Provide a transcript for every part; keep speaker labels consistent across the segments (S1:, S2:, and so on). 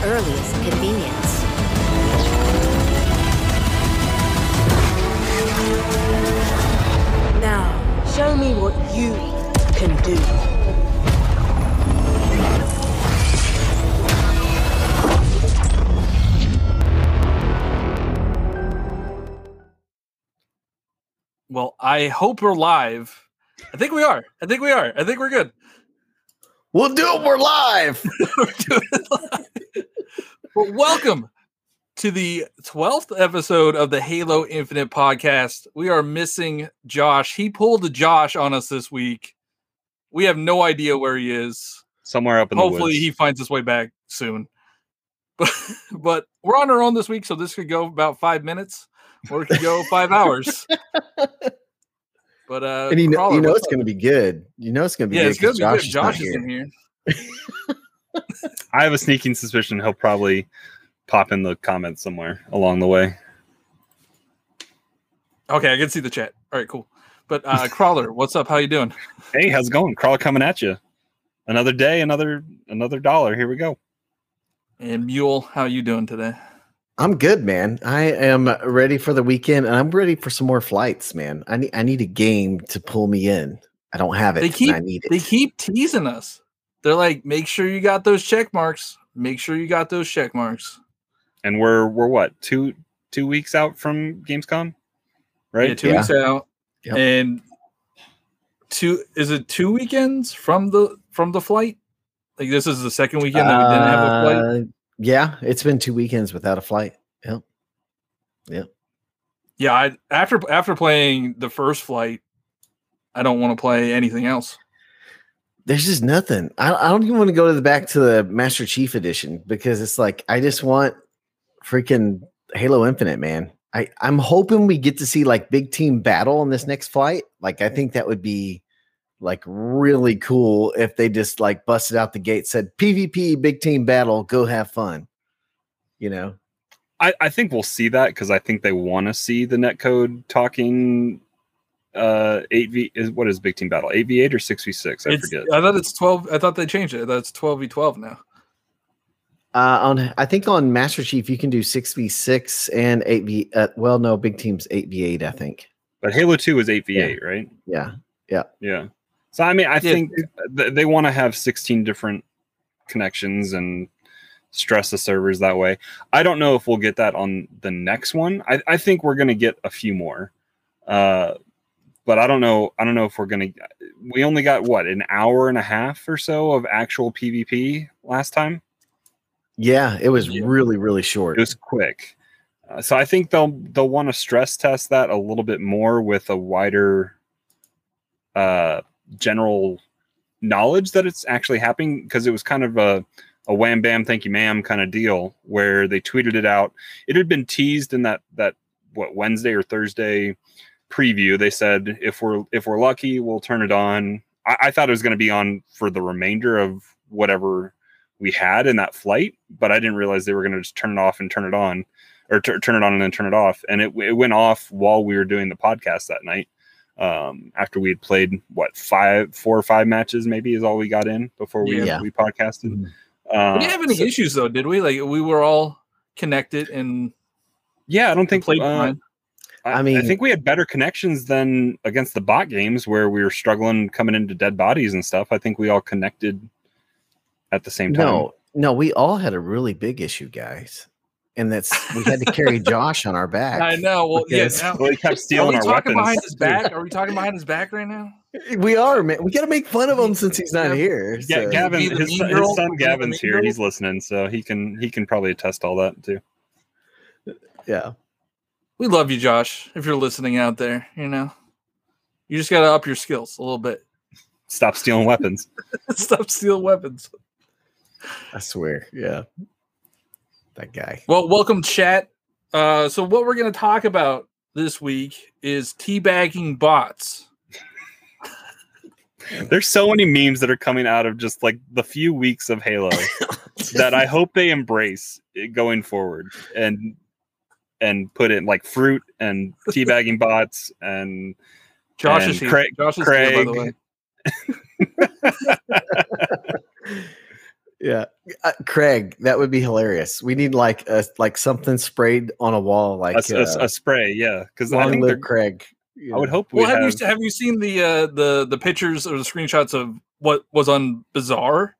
S1: your earliest convenience.
S2: Now, show me what you can do.
S3: Well, I hope we're live. I think we are. I think we are. I think we're good.
S4: We'll do it. We're live.
S3: We're it live. Well, welcome to the 12th episode of the Halo Infinite podcast. We are missing Josh. He pulled a Josh on us this week. We have no idea where he is.
S5: somewhere up in the
S3: Hopefully, he finds his way back soon. But but we're on our own this week, so this could go about five minutes, or it could go five hours. But uh,
S4: and you know,
S3: Crawler,
S4: you know it's
S3: up?
S4: going to be good. You know it's going to be
S3: yeah,
S4: good.
S3: it's gonna
S4: 'cause
S3: be good.
S4: is
S3: Josh is in here.
S5: I have a sneaking suspicion he'll probably pop in the comments somewhere along the way.
S3: Okay, I can see the chat. All right, cool. But uh Crawler, what's up? How you doing?
S5: Hey, how's it going? Crawler coming at you. Another day, another another dollar. Here we go.
S3: And Mule, how you doing today?
S4: I'm good, man. I am ready for the weekend, and I'm ready for some more flights, man. I need I need a game to pull me in. I don't have it.
S3: They
S4: and
S3: keep
S4: I need it.
S3: they keep teasing us. They're like, make sure you got those check marks. Make sure you got those check marks.
S5: And we're we're what two two weeks out from Gamescom, right?
S3: Yeah, two
S4: Yeah.
S3: weeks out.
S4: Yep.
S3: And two is it two weekends from the from the flight? Like this is the second weekend that we didn't have a flight.
S4: Uh, Yeah, it's been two weekends without a flight. Yep.
S3: Yeah, I after after playing the first flight, I don't want to play anything else.
S4: There's just nothing. I, I don't even want to go to the back to the Master Chief edition because it's like I just want freaking Halo Infinite, man. I, I'm hoping we get to see like big team battle on this next flight. Like I think that would be like really cool if they just like busted out the gate, said PvP, big team battle, go have fun. You know?
S5: I, I think we'll see that because I think they want to see the netcode talking uh 8v is what is big team battle 8v8 or 6v6 i
S3: It's-
S5: forget
S3: I thought it's twelve. I thought they changed it. That's twelve v twelve now.
S4: Uh, on I think on Master Chief you can do six v six and eight v. Uh, well, no, big teams eight v eight. I think.
S5: but halo 2 is 8v8 right
S4: Yeah,
S5: Yeah. Yeah. So I mean, I
S3: Yeah.
S5: think th- they want to have 16 different connections and stress the servers that way. I don't know if we'll get that on the next one. I, I think we're going to get a few more. Uh, but I don't know. I don't know if we're going to. We only got what an hour and a half or so of actual PvP last time.
S4: Yeah, it was
S3: Yeah.
S4: really really short.
S5: It was quick. Uh, so I think they'll they'll want to stress test that a little bit more with a wider uh general knowledge that it's actually happening because it was kind of a a wham bam thank you ma'am kind of deal where they tweeted it out. It had been teased in that that what Wednesday or Thursday preview. They said if we're if we're lucky, we'll turn it on. I, I thought it was going to be on for the remainder of whatever we had in that flight, but I didn't realize they were going to just turn it off and turn it on, or tur- turn it on and then turn it off. And it, it went off while we were doing the podcast that night. Um, after we had played what five, four or five matches, maybe is all we got in before we
S4: Yeah.
S5: we podcasted.
S4: Mhm.
S5: Uh,
S3: we didn't have any
S5: so-
S3: issues though, did we? Like we were all connected and
S5: yeah, I don't think
S3: played
S5: uh,
S3: fine.
S5: I,
S4: I
S5: I think we had better connections than against the bot games where we were struggling coming into dead bodies and stuff. I think we all connected at the same time.
S4: No, no, we all had a really big issue, guys, and that's we had to carry Josh on our back.
S3: I know. Well, yeah.
S4: because-
S3: Now,
S5: Well, he kept
S3: are we
S5: our
S3: talking
S5: weapons.
S3: behind his back? Are we talking behind his back right now?
S4: We are, man. We got to make fun of him since he's not here.
S5: Ga-
S4: so-
S5: Gavin, his, son- his son Gavin's here.
S3: girl?
S5: He's listening, so he can he can probably attest all that too.
S4: yeah.
S3: We love you, Josh. If you're listening out there, you know, you just got to up your skills a little bit.
S5: Stop stealing weapons.
S3: Stop stealing weapons.
S4: I swear. Yeah. That guy.
S3: Well, welcome, chat. Uh, so, what we're going to talk about this week is teabagging bots.
S5: There's so many memes that are coming out of just like the few weeks of Halo that I hope they embrace it going forward and and put in like fruit and teabagging bots and
S3: Josh
S5: And
S3: is here.
S5: Craig-
S3: Josh is here, by the way.
S4: Yeah, uh, Craig, that would be hilarious. We need like a like something sprayed on a wall, like
S5: A, a-
S4: uh,
S5: a spray, yeah. Because I think they're,
S4: live Craig. you
S5: I would hope we
S3: Well, have
S5: have.
S3: you have you seen the uh, the the pictures or the screenshots of what was on Bazaar?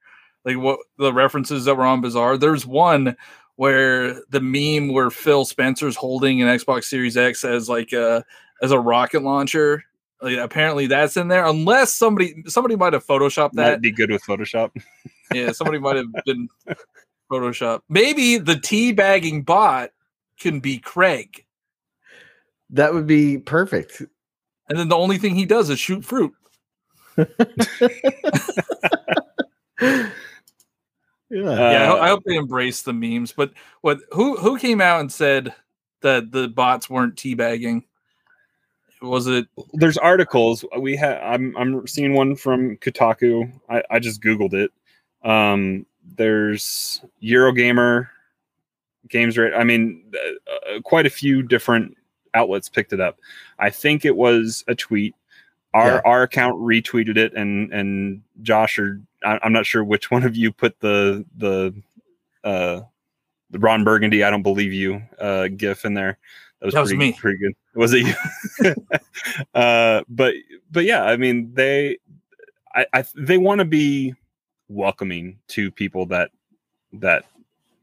S3: Like what the references that were on Bazaar? There's one where the meme where Phil Spencer's holding an Xbox Series X as like a as a rocket launcher. Like, apparently that's in there. Unless somebody somebody might have photoshopped
S5: Might
S3: that.
S5: be good with Photoshop.
S3: yeah, somebody might have been Photoshop. Maybe the teabagging bot can be Craig,
S4: That would be perfect.
S3: and then the only thing he does is shoot fruit.
S4: yeah.
S3: yeah, I,
S5: Uh,
S3: I hope they embrace the memes. But what who who came out and said that the bots weren't teabagging? Was it
S5: There's articles we have. I'm I'm seeing one from Kotaku. I, I just googled it. Um, there's Eurogamer, Games Right. I mean, uh, uh, quite a few different outlets picked it up. I think it was a tweet. Our
S4: Yeah.
S5: our account retweeted it, and and Josh or I, I'm not sure which one of you put the the uh the Ron Burgundy. I don't believe you uh gif in there. That was,
S3: That was
S5: pretty,
S3: me.
S5: pretty good. Was it you? uh, but but yeah, I mean they, I, I they want to be welcoming to people that that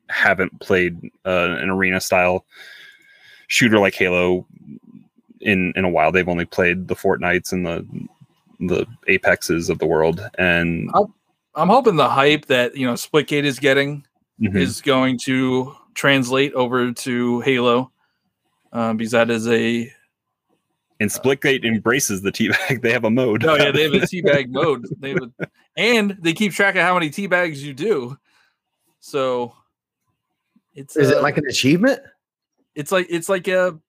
S5: haven't played uh, an arena style shooter like Halo in in a while. They've only played the Fortnites and the the Apexes of the world, and
S3: I'm hoping the hype that you know Splitgate is getting
S5: Mhm.
S3: is going to translate over to Halo, um, because that is a
S5: and Splitgate embraces the teabag. They have a mode.
S3: oh yeah they have a teabag mode. They have a, and they keep track of how many teabags you do. So it's
S4: Is
S3: uh,
S4: it like an achievement?
S3: it's like it's like a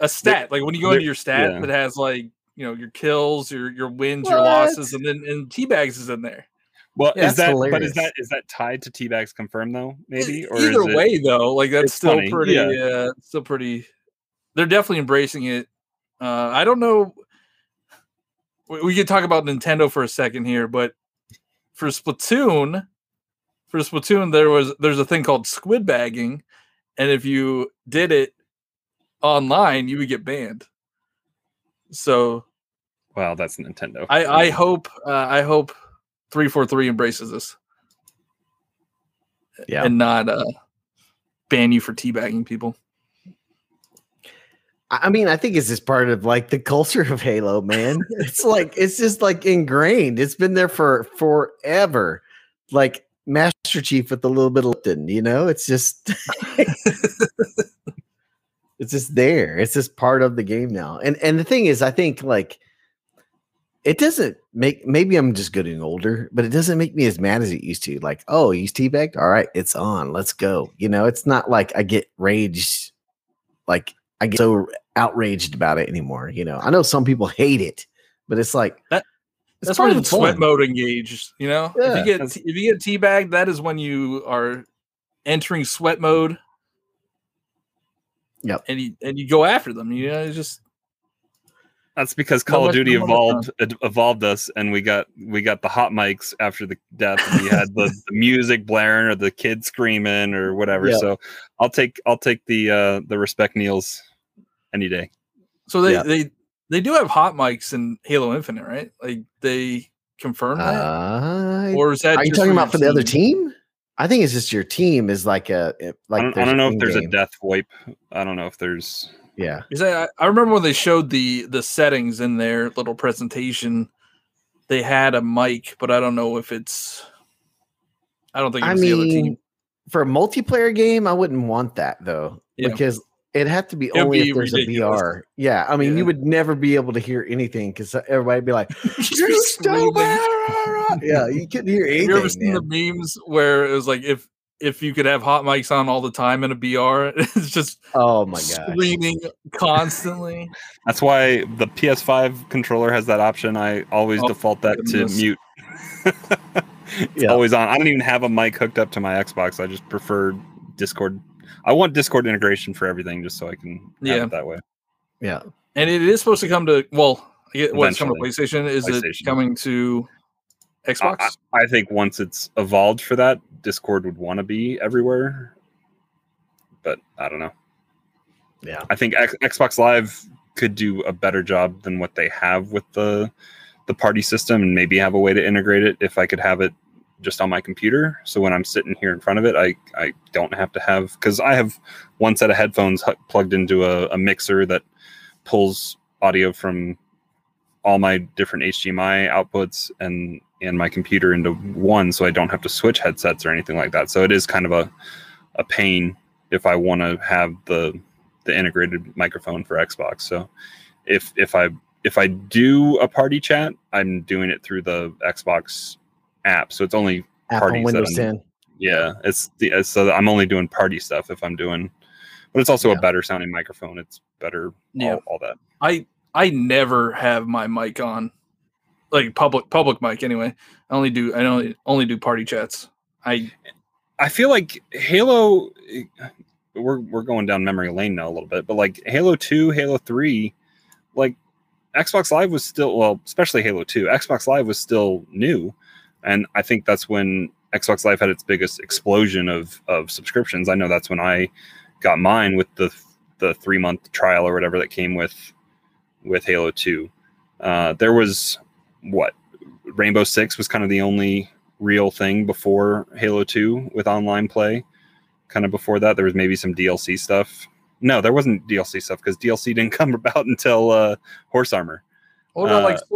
S3: a stat. Like when you go into your stat,
S5: yeah.
S3: it has like you know your kills, your your wins, your losses, and then and teabags is in there.
S5: Well,
S4: Yeah,
S5: is
S4: that's
S5: that but is that is that tied to teabags confirmed though? Maybe
S3: E-
S5: or
S3: either
S5: is it,
S3: way though, like that's still
S5: funny,
S3: pretty.
S5: yeah.
S3: Uh, still pretty. They're definitely embracing it. Uh, I don't know. We, we could talk about Nintendo for a second here, but for Splatoon, for Splatoon, there was there's a thing called squid bagging, and if you did it online, you would get banned. So
S5: Wow, that's Nintendo.
S3: I I hope uh, I hope three four three embraces this
S4: Yeah.
S3: and not uh, ban you for teabagging people.
S4: I mean, I think it's just part of like the culture of Halo, man. it's like it's just like ingrained. It's been there for forever. Like Master Chief with a little bit of Lipton, you know? It's just it's just there. It's just part of the game now. And and the thing is, I think like it doesn't make maybe I'm just getting older, but it doesn't make me as mad as it used to. Like, oh, he's teabagged. All right, it's on. Let's go. You know, it's not like I get raged like I get so outraged about it anymore. You know, I know some people hate it, but it's like
S3: That-
S4: it's
S3: That's
S4: part
S3: where
S4: of
S3: the
S4: the
S3: sweat
S4: fun.
S3: mode engaged. You know,
S4: Yeah.
S3: if you get if you get teabagged, that is when you are entering sweat mode.
S4: Yep.
S3: and you and you go after them. You know, it's just
S5: That's because Call of Duty evolved evolved us, and we got we got the hot mics after the death. and We had the, the music blaring or the kids screaming or whatever.
S4: Yeah.
S5: So I'll take I'll take the uh the respect Niels any day.
S3: so they
S4: Yeah.
S3: they they do have hot mics in Halo Infinite, right? Like they confirm that,
S4: Uh,
S3: or is that
S4: are you talking about for the other team? I think it's just your team is like a like
S5: I don't, I
S4: there's
S5: don't know if there's a death wipe. I don't know if there's
S4: yeah.
S3: Because I, I remember when they showed the the settings in their little presentation, they had a mic, but I don't know if it's. I don't think it
S4: I
S3: was the other team.
S4: mean, for a multiplayer game, I wouldn't want that though,
S3: Yeah.
S4: because it had to be
S3: It'd
S4: only
S3: be
S4: if there's
S3: ridiculous.
S4: a VR. Yeah, I mean,
S3: Yeah.
S4: you would never be able to hear anything because uh, everybody'd be like,
S3: Just
S4: "You're
S3: be
S4: stupid!" yeah, you couldn't hear anything.
S3: Have you ever seen
S4: man.
S3: the memes where it was like if if you could have hot mics on all the time in a BR, it's just
S4: oh my god,
S3: screaming constantly.
S5: That's why the PS5 controller has that option. I always
S3: Oh,
S5: default that
S3: goodness.
S5: to mute. it's
S4: Yeah.
S5: always on. I don't even have a mic hooked up to my Xbox. I just prefer Discord. I want Discord integration for everything, just so I can have
S3: Yeah.
S5: it that way.
S4: Yeah,
S3: And it is supposed to come to well, I get- what's coming to PlayStation? Is it coming to Xbox.
S5: I, I think once it's evolved for that, Discord would want to be everywhere. But I don't know.
S4: Yeah.
S5: I think X, Xbox Live could do a better job than what they have with the the party system, and maybe have a way to integrate it. If I could have it just on my computer, so when I'm sitting here in front of it, I I don't have to have because I have one set of headphones hu- plugged into a, a mixer that pulls audio from all my different HDMI outputs and and my computer into one, so I don't have to switch headsets or anything like that. So it is kind of a a pain if I want to have the the integrated microphone for Xbox. So if if I if I do a party chat, I'm doing it through the Xbox app. So it's only
S4: App
S5: Parties
S4: on
S5: that
S4: Windows
S5: I'm-
S4: 10.
S5: yeah, it's the so I'm only doing party stuff if I'm doing, but it's also
S4: Yeah.
S5: a better sounding microphone. It's better,
S3: Yeah.
S5: all, all that.
S3: I I never have my mic on, like public public mic anyway. I only do I only only do party chats. I
S5: I feel like Halo. We're we're going down memory lane now a little bit, but like Halo Two, Halo Three, like Xbox Live was still well, especially Halo Two. Xbox Live was still new, and I think that's when Xbox Live had its biggest explosion of of subscriptions. I know that's when I got mine with the the three month trial or whatever that came with with Halo Two. Uh, there was what Rainbow Six was kind of the only real thing before Halo 2 with online play. Kind of before that, there was maybe some DLC stuff. No, there wasn't DLC stuff because DLC didn't come about until uh, Horse Armor.
S3: what about like
S5: Uh,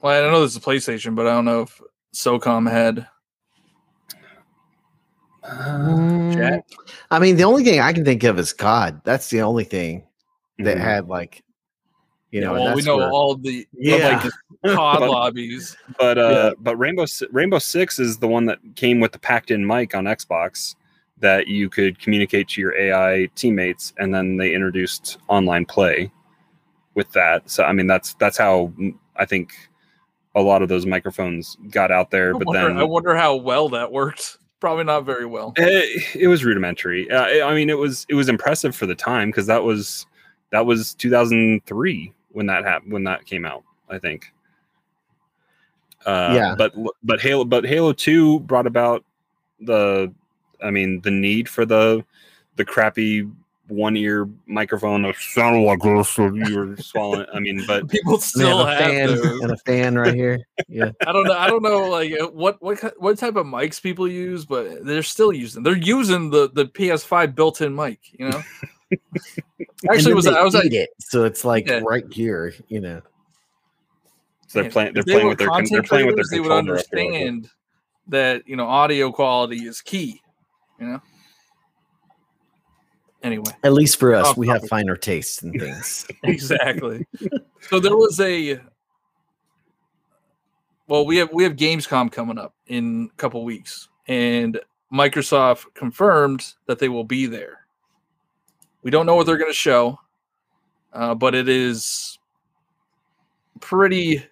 S3: Well, I don't know this is PlayStation, but I don't know if SOCOM had
S4: Mm,
S3: chat.
S4: I mean, the only thing I can think of is COD. That's the only thing that
S5: Mhm.
S4: had like, you know, and
S3: well, we know
S4: where-
S3: all the
S4: Yeah.
S3: yeah. like the COD
S5: But-
S3: lobbies.
S5: but uh,
S4: Yeah.
S5: but Rainbow Si- Rainbow Six is the one that came with the packed-in mic on Xbox that you could communicate to your AI teammates, and then they introduced online play with that. So I mean, that's that's how mm, I think a lot of those microphones got out there.
S3: I
S5: But
S3: wonder,
S5: then
S3: I wonder how well that worked. Probably not very well.
S5: It, it was rudimentary. Uh, I mean, it was it was impressive for the time because that was that was 2003 when that happened when that came out. I think. Uh,
S4: Yeah.
S5: But but Halo but Halo Two brought about the, I mean, the need for the the crappy one ear microphone that sounded like this, so you were swallowing. I mean, but
S3: People still
S4: have a
S3: have,
S4: fan
S3: those.
S4: and a fan right here. Yeah.
S3: I don't know. I don't know like uh, what what what type of mics people use, but they're still using. They're using the the PS5 built-in mic. You know. Actually, was I was
S4: they
S3: at,
S4: it, so it's like
S3: Yeah.
S4: right here, you know.
S5: so they're playing they're
S3: if they
S5: playing with their they're playing with their
S3: they would
S5: controller up there.
S3: understand that you know audio quality is key. You know. Anyway,
S4: At least for us,
S3: Off
S4: we have finer tastes and things.
S3: exactly. so there was a. Well, we have we have Gamescom coming up in a couple weeks, and Microsoft confirmed that they will be there. We don't know what they're going to show, uh, but it is pretty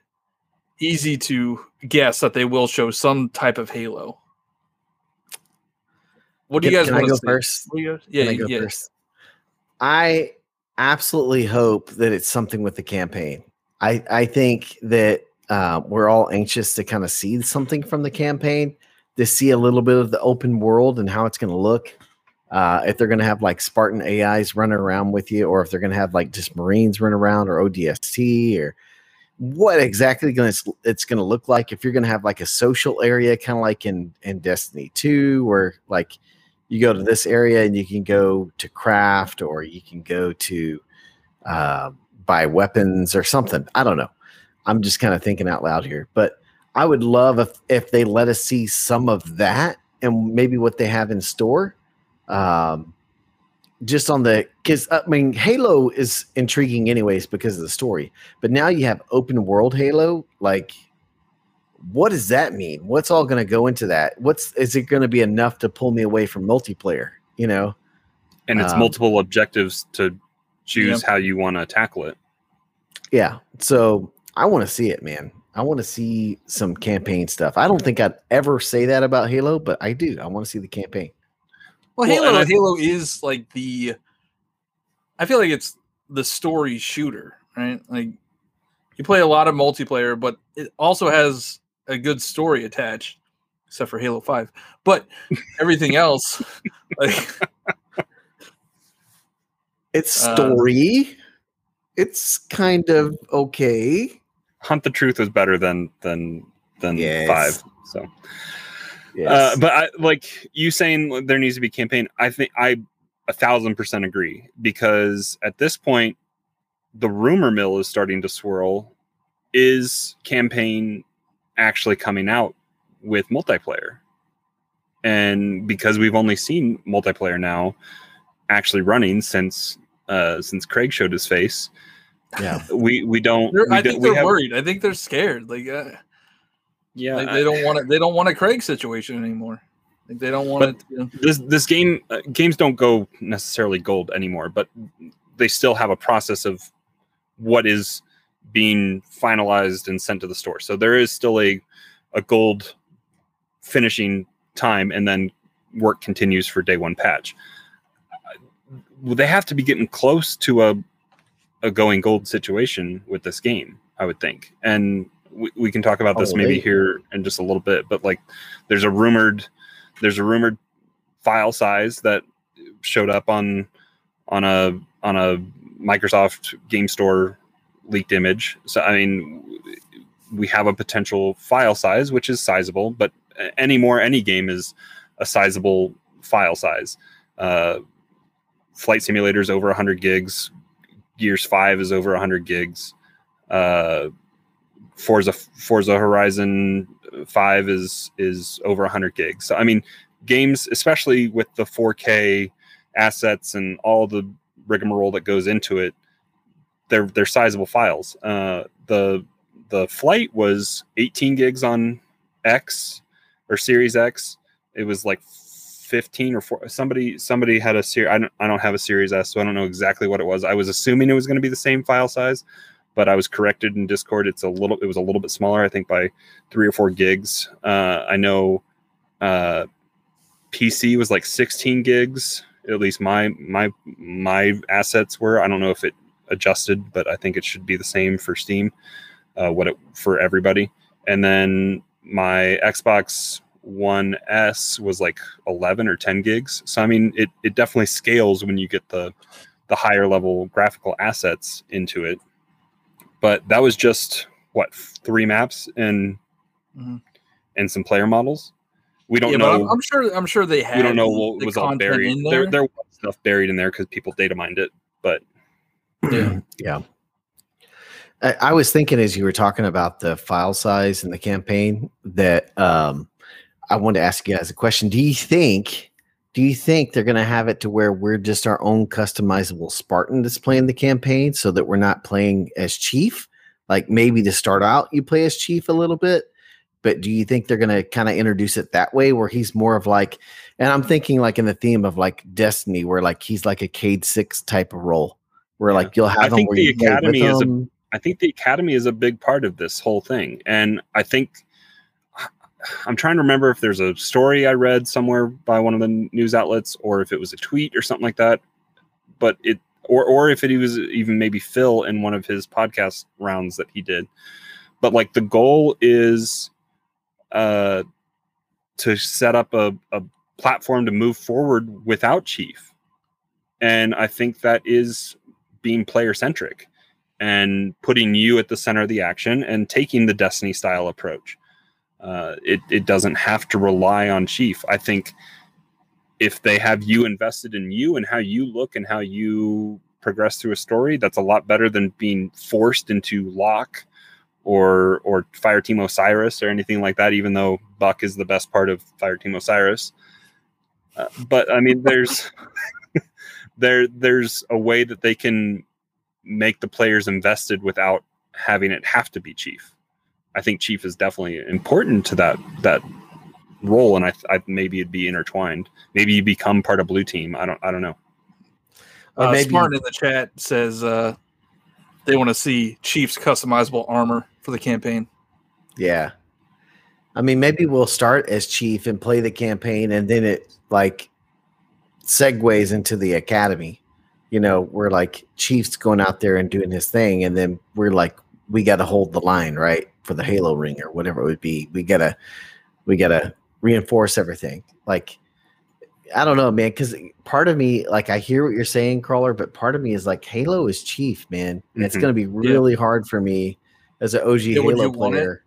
S3: easy to guess that they will show some type of Halo. What do you guys
S4: can I
S3: want to
S4: go first?
S3: You guys-
S4: Can
S3: Yeah,
S4: I go
S3: yeah.
S4: first? I absolutely hope that it's something with the campaign. I I think that uh, we're all anxious to kind of see something from the campaign, to see a little bit of the open world and how it's going to look. Uh, if they're going to have like Spartan AIs running around with you, or if they're going to have like just Marines run around, or ODST, or what exactly to it's going to look like. If you're going to have like a social area, kind of like in in Destiny Two, where like you go to this area and you can go to craft or you can go to uh, buy weapons or something. I don't know. I'm just kind of thinking out loud here, but I would love if if they let us see some of that and maybe what they have in store. Um, just on the because I mean Halo is intriguing anyways because of the story, but now you have open world Halo. Like, what does that mean? What's all going to go into that? What's is it going to be enough to pull me away from multiplayer? You know,
S5: and it's
S4: Um,
S5: multiple objectives to choose how you want to tackle it.
S4: Yeah. So I want to see it, man. I want to see some campaign stuff. I don't think I'd ever say that about Halo, but I do. I want to see the campaign.
S3: Well,
S5: Well,
S3: Halo
S5: I-
S3: Halo is like the I feel like it's the story shooter, right? Like you play a lot of multiplayer, but it also has a good story attached, except for Halo Five. But everything else, like
S4: It's
S3: Uh,
S4: story. it's kind of okay.
S5: Hunt the Truth was better than than than
S4: Yes.
S5: five. So,
S4: Yes.
S5: uh, but I, like you saying there needs to be campaign, I think I a thousand percent agree because at this point, the rumor mill is starting to swirl. Is campaign actually coming out with multiplayer? And because we've only seen multiplayer now actually running since uh since Craig showed his face,
S4: yeah.
S5: we we don't. we
S3: I
S5: don't-
S3: think they're
S5: have-
S3: worried. I think they're scared. Like, uh,
S5: Yeah,
S3: like
S5: I-
S3: they don't want it. They don't want a Craig situation anymore. Like they don't want it. You know,
S5: this this game uh, games don't go necessarily gold anymore but they still have a process of what is being finalized and sent to the store. So there is still a a gold finishing time and then work continues for day one patch. They have to be getting close to a a going gold situation with this game i would think. And we, we can talk about this
S4: Oh,
S5: maybe
S4: they-
S5: here in just a little bit but like there's a rumored there's a rumored file size that showed up on on a on a Microsoft Game Store leaked image. So I mean, we have a potential file size which is sizable, but anymore any game is a sizable file size. Uh, Flight Simulator is over 100 gigs. Gears 5 is over 100 gigs. Uh, Forza Forza Horizon 5 is is over 100 gigs. So I mean, games, especially with the 4K assets and all the rigmarole that goes into it, they're they're sizable files. Uh, the the flight was 18 gigs on X or Series X. It was like 15 or four, somebody somebody had a series. I don't, I don't have a Series S, so I don't know exactly what it was. I was assuming it was going to be the same file size, but I was corrected in Discord. It's a little it was a little bit smaller, I think by three or four gigs. Uh, I know uh, PC was like 16 gigs. At least my my my assets were. I don't know if it adjusted, but I think it should be the same for Steam. Uh, what it for everybody, and then my Xbox One S was like 11 or 10 gigs. So I mean, it it definitely scales when you get the the higher level graphical assets into it. But that was just what three maps and
S3: Mhm.
S5: and some player models. We don't
S3: yeah, but I'm,
S5: know.
S3: I'm sure. I'm sure they had.
S5: we don't know what was all buried.
S3: in
S5: There,
S3: there.
S5: there was stuff buried in there because people data mined it. But
S3: Yeah.
S4: yeah. I, I was thinking as you were talking about the file size and the campaign that um, I wanted to ask you guys a question. Do you think, do you think they're going to have it to where we're just our own customizable Spartan that's playing the campaign so that we're not playing as chief? Like maybe to start out, you play as chief a little bit, but do you think they're going to kind of introduce it that way where he's more of like, and I'm thinking like in the theme of like Destiny, where like he's like a Cayde Six type of role, where like you'll have
S5: I think
S4: where
S5: the
S4: you play with
S5: Academy is a- I think the academy is a big part of this whole thing. And I think I'm trying to remember if there's a story I read somewhere by one of the news outlets or if it was a tweet or something like that. But it or or if it was even maybe Phil in one of his podcast rounds that he did. But like the goal is uh to set up a, a platform to move forward without Chief. And I think that is being player centric and putting you at the center of the action and taking the Destiny style approach. Uh, it, it doesn't have to rely on Chief. I think if they have you invested in you and how you look and how you progress through a story, that's a lot better than being forced into Locke or or Fireteam Osiris or anything like that. Even though Buck is the best part of Fireteam Osiris, uh, but I mean, there's there there's a way that they can make the players invested without having it have to be chief. I think chief is definitely important to that that role, and I, I maybe it'd be intertwined. Maybe you become part of blue team. I don't I don't know.
S4: Or
S3: Uh,
S4: maybe-
S3: Smart in the chat says uh, they want to see Chiefs customizable armor for the campaign.
S4: Yeah. I mean, maybe we'll start as chief and play the campaign, and then it like segues into the academy. You know, we're like Chief's going out there and doing his thing, and then we're like, we got to hold the line, right? for the Halo ring or whatever it would be. We gotta we gotta reinforce everything. Like I don't know, man, because part of me, like I hear what you're saying, crawler, but part of me is like Halo is chief, man. And it's
S5: Mhm.
S4: gonna be really hard for me as an OG
S3: Yeah,
S4: Halo
S3: you want it?
S4: player.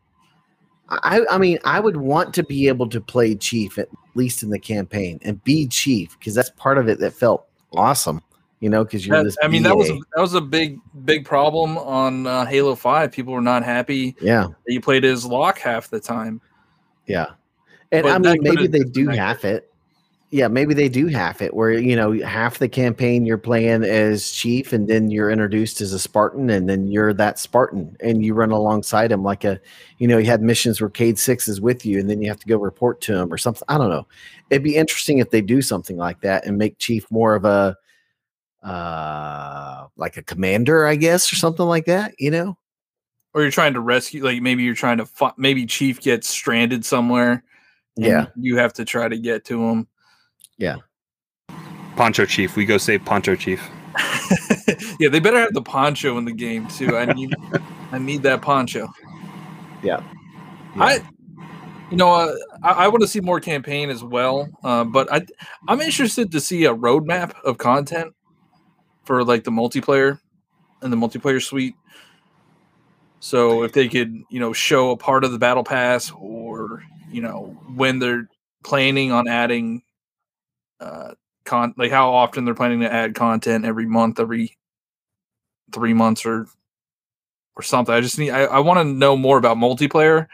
S4: I, I mean, I would want to be able to play Chief at least in the campaign and be Chief because that's part of it that felt awesome, you know. Because you're
S3: That-
S4: this.
S3: I mean, that was
S4: BA.
S3: that was a big big problem on uh, Halo Five. People were not happy
S4: yeah,
S3: that you played as Locke half the time.
S4: yeah. And
S3: But
S4: I mean, maybe they do half it. Yeah, maybe they do half it where you know half the campaign you're playing as Chief, and then you're introduced as a Spartan, and then you're that Spartan, and you run alongside him like a, you know, you had missions where Cayde Six is with you, and then you have to go report to him or something. I don't know. It'd be interesting if they do something like that and make Chief more of a, uh, like a commander, I guess, or something like that. You know?
S3: Or you're trying to rescue, like maybe you're trying to fi- maybe Chief gets stranded somewhere. and
S4: Yeah.
S3: you have to try to get to him.
S5: Poncho Chief. We go save Poncho Chief.
S3: yeah, they better have the poncho in the game too. I need, I need that poncho.
S4: Yeah.
S3: I, you know, uh, I, I want to see more campaign as well. Uh, but I, I'm interested to see a roadmap of content for like the multiplayer and the multiplayer suite. So if they could, you know, show a part of the battle pass, or you know, when they're planning on adding, uh, con like how often they're planning to add content every month, every three months, or or something. I just need. I, I want to know more about multiplayer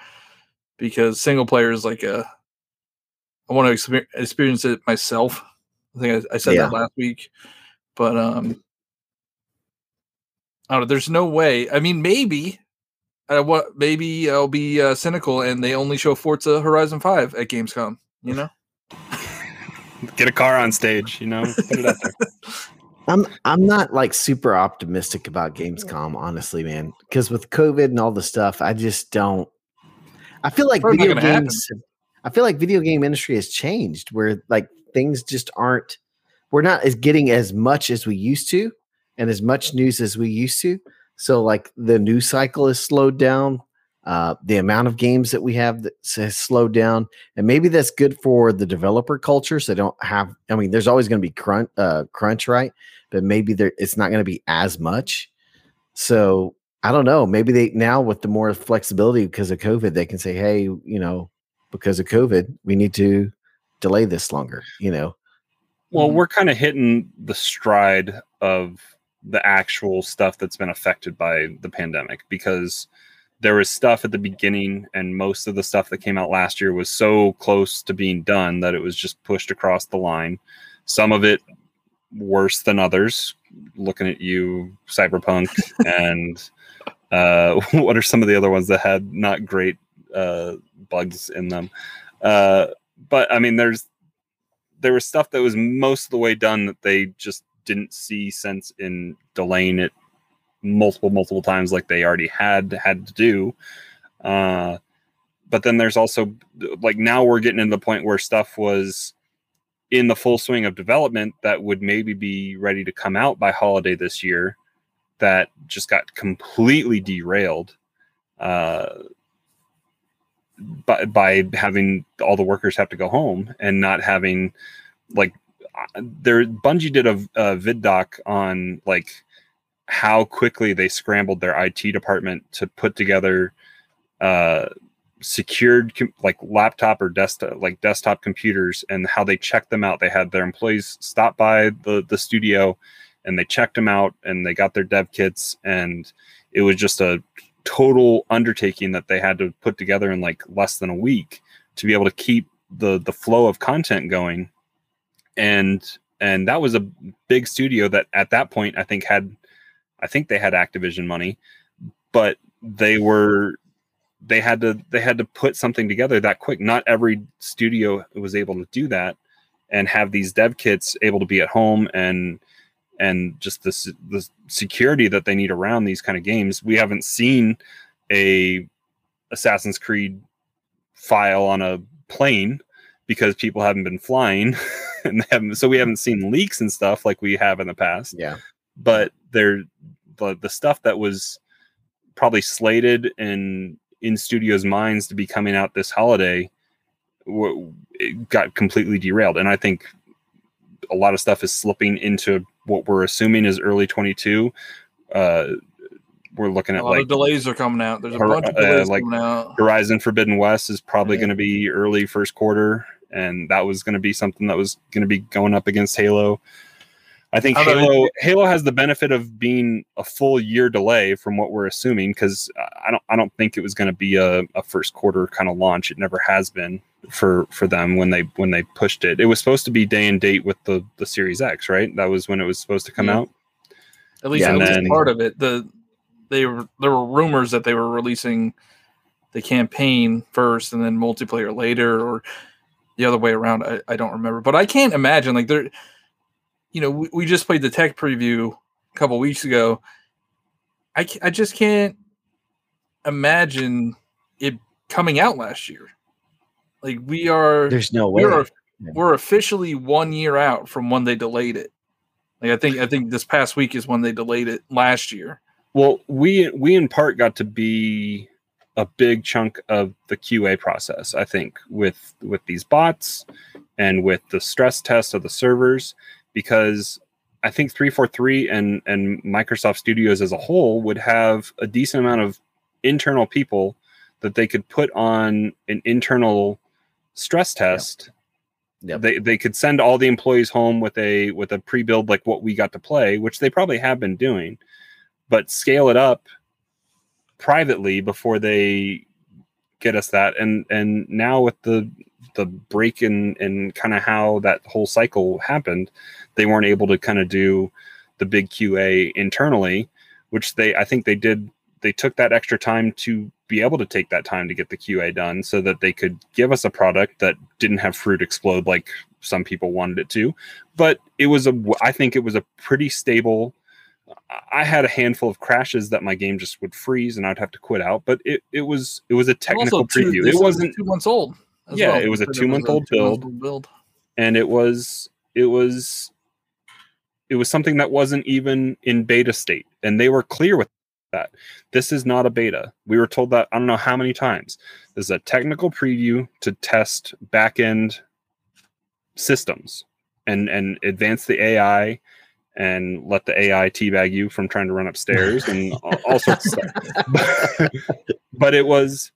S3: because single player is like a. I want to exper- experience it myself. I think I, I said
S4: Yeah.
S3: that last week, but um, I don't know. There's no way. I mean, maybe. Uh, what? Maybe I'll be uh, cynical and they only show Forza Horizon Five at Gamescom. You know.
S5: Get a car on stage. You know, put it out there.
S4: I'm I'm not like super optimistic about Gamescom, honestly, man. Because with COVID and all the stuff, I just don't. I feel like
S3: Probably
S4: video
S3: gonna happen.
S4: games. I feel like video game industry has changed, where like things just aren't. We're not as getting as much as we used to, and as much news as we used to. So like the news cycle is slowed down. Uh, the amount of games that we have that has slowed down, and maybe that's good for the developer culture. So they don't have. I mean, there's always going to be crunch, uh, crunch, right? But maybe there it's not going to be as much. So I don't know. Maybe they now with the more flexibility because of COVID, they can say, "Hey, you know, because of COVID, we need to delay this longer." You know,
S5: Well,
S3: Mhm.
S5: we're kind of hitting the stride of the actual stuff that's been affected by the pandemic because there was stuff at the beginning, and most of the stuff that came out last year was so close to being done that it was just pushed across the line. Some of it worse than others. Looking at you, Cyberpunk, and uh, what are some of the other ones that had not great uh, bugs in them? Uh, but I mean, there's there was stuff that was most of the way done that they just didn't see sense in delaying it multiple multiple times like they already had had to do. Uh but then there's also like now we're getting to the point where stuff was in the full swing of development that would maybe be ready to come out by holiday this year that just got completely derailed uh by, by having all the workers have to go home and not having like uh, there Bungie did a, a vid doc on like how quickly they scrambled their IT department to put together uh secured com- like laptop or desktop like desktop computers and how they checked them out. They had their employees stop by the the studio and they checked them out and they got their dev kits. And it was just a total undertaking that they had to put together in like less than a week to be able to keep the the flow of content going. And and that was a big studio that at that point i think had i think they had activision money but they were they had to they had to put something together that quick. Not every studio was able to do that and have these dev kits able to be at home and and just this the security that they need around these kind of games. We haven't seen a assassin's creed file on a plane because people haven't been flying and they haven't so we haven't seen leaks and stuff like we have in the past.
S4: Yeah,
S5: but they're the, the stuff that was probably slated in in studios' minds to be coming out this holiday w- it got completely derailed. And I think a lot of stuff is slipping into what we're assuming is early 22. Uh, we're looking
S3: A
S5: at
S3: lot
S5: like
S3: of delays are coming out. There's a bunch of
S5: uh,
S3: delays
S5: like-
S3: coming out.
S5: Horizon Forbidden West is probably
S4: Yeah.
S5: going to be early first quarter, and that was going to be something that was going to be going up against Halo. I think
S3: How about-
S5: Halo Halo has the benefit of being a full year delay from what we're assuming because I don't I don't think it was going to be a, a first quarter kind of launch. It never has been for for them when they when they pushed it. It was supposed to be day and date with the the Series X, right? That was when it was supposed to come
S3: Yeah.
S5: out.
S3: At least
S4: Yeah,
S3: at
S5: and
S3: least
S5: then-
S3: part of it. The they were there were rumors that they were releasing the campaign first and then multiplayer later, or the other way around. I, I don't remember, but I can't imagine like there. You know, we, we just played the tech preview a couple weeks ago. I I just can't imagine it coming out last year. Like we are,
S4: There's no way.
S3: we're we're officially one year out from when they delayed it. Like I think I think this past week is when they delayed it last year.
S5: Well, we we in part got to be a big chunk of the QA process, I think, with with these bots and with the stress test of the servers, because I think 343 and and Microsoft Studios as a whole would have a decent amount of internal people that they could put on an internal stress test.
S4: Yep.
S5: They they could send all the employees home with a with a pre-build like what we got to play, which they probably have been doing but scale it up privately before they get us that and and now with the the break in in kind of how that whole cycle happened they weren't able to kind of do the big qa internally which they i think they did they took that extra time to be able to take that time to get the qa done so that they could give us a product that didn't have fruit explode like some people wanted it to but it was a i think it was a pretty stable I had a handful of crashes that my game just would freeze and I'd have to quit out, but it, it was it was a technical
S3: two-
S5: preview. It wasn't
S3: two months old. As
S5: Yeah,
S3: well.
S5: it was a two-month-old
S3: two-month-old build.
S5: and it was it was it was something that wasn't even in beta state and they were clear with that. This is not a beta. We were told that I don't know how many times. This is a technical preview to test back-end systems and and advance the AI and let the AI teabag you from trying to run upstairs and all, all sorts of stuff. But, but it was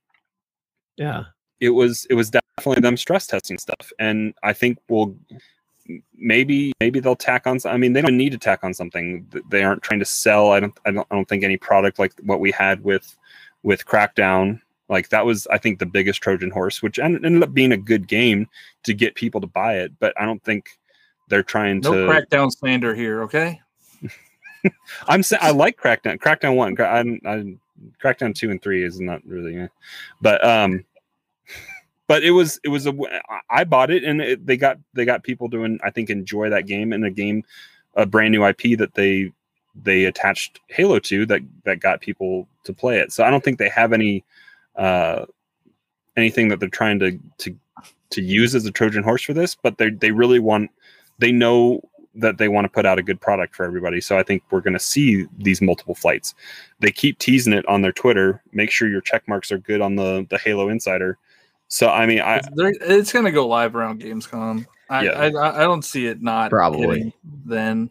S4: yeah.
S5: it was it was definitely them stress testing stuff. And i think we'll maybe maybe they'll tack on i mean they don't need to tack on something. They aren't trying to sell. I don't i don't, I don't think any product like what we had with with crackdown like that was i think the biggest trojan horse which en- ended up being a good game to get people to buy it. But i don't think they're trying
S3: No
S5: to
S3: crackdown slander here, okay?
S5: I'm saying I like Crackdown. Crackdown one, I, I, Crackdown two and three is not really, but um, but it was it was a I bought it and it, they got they got people doing I think enjoy that game and a game a brand new IP that they they attached Halo to that that got people to play it. So I don't think they have any uh anything that they're trying to to to use as a Trojan horse for this, but they they really want they know that they want to put out a good product for everybody. So I think we're going to see these multiple flights. They keep teasing it on their Twitter. Make sure your check marks are good on the the Halo Insider. So I mean, I
S3: It's, it's going to go live around Gamescom. I,
S5: Yeah.
S3: I, I I don't see it not
S4: Probably.
S3: Then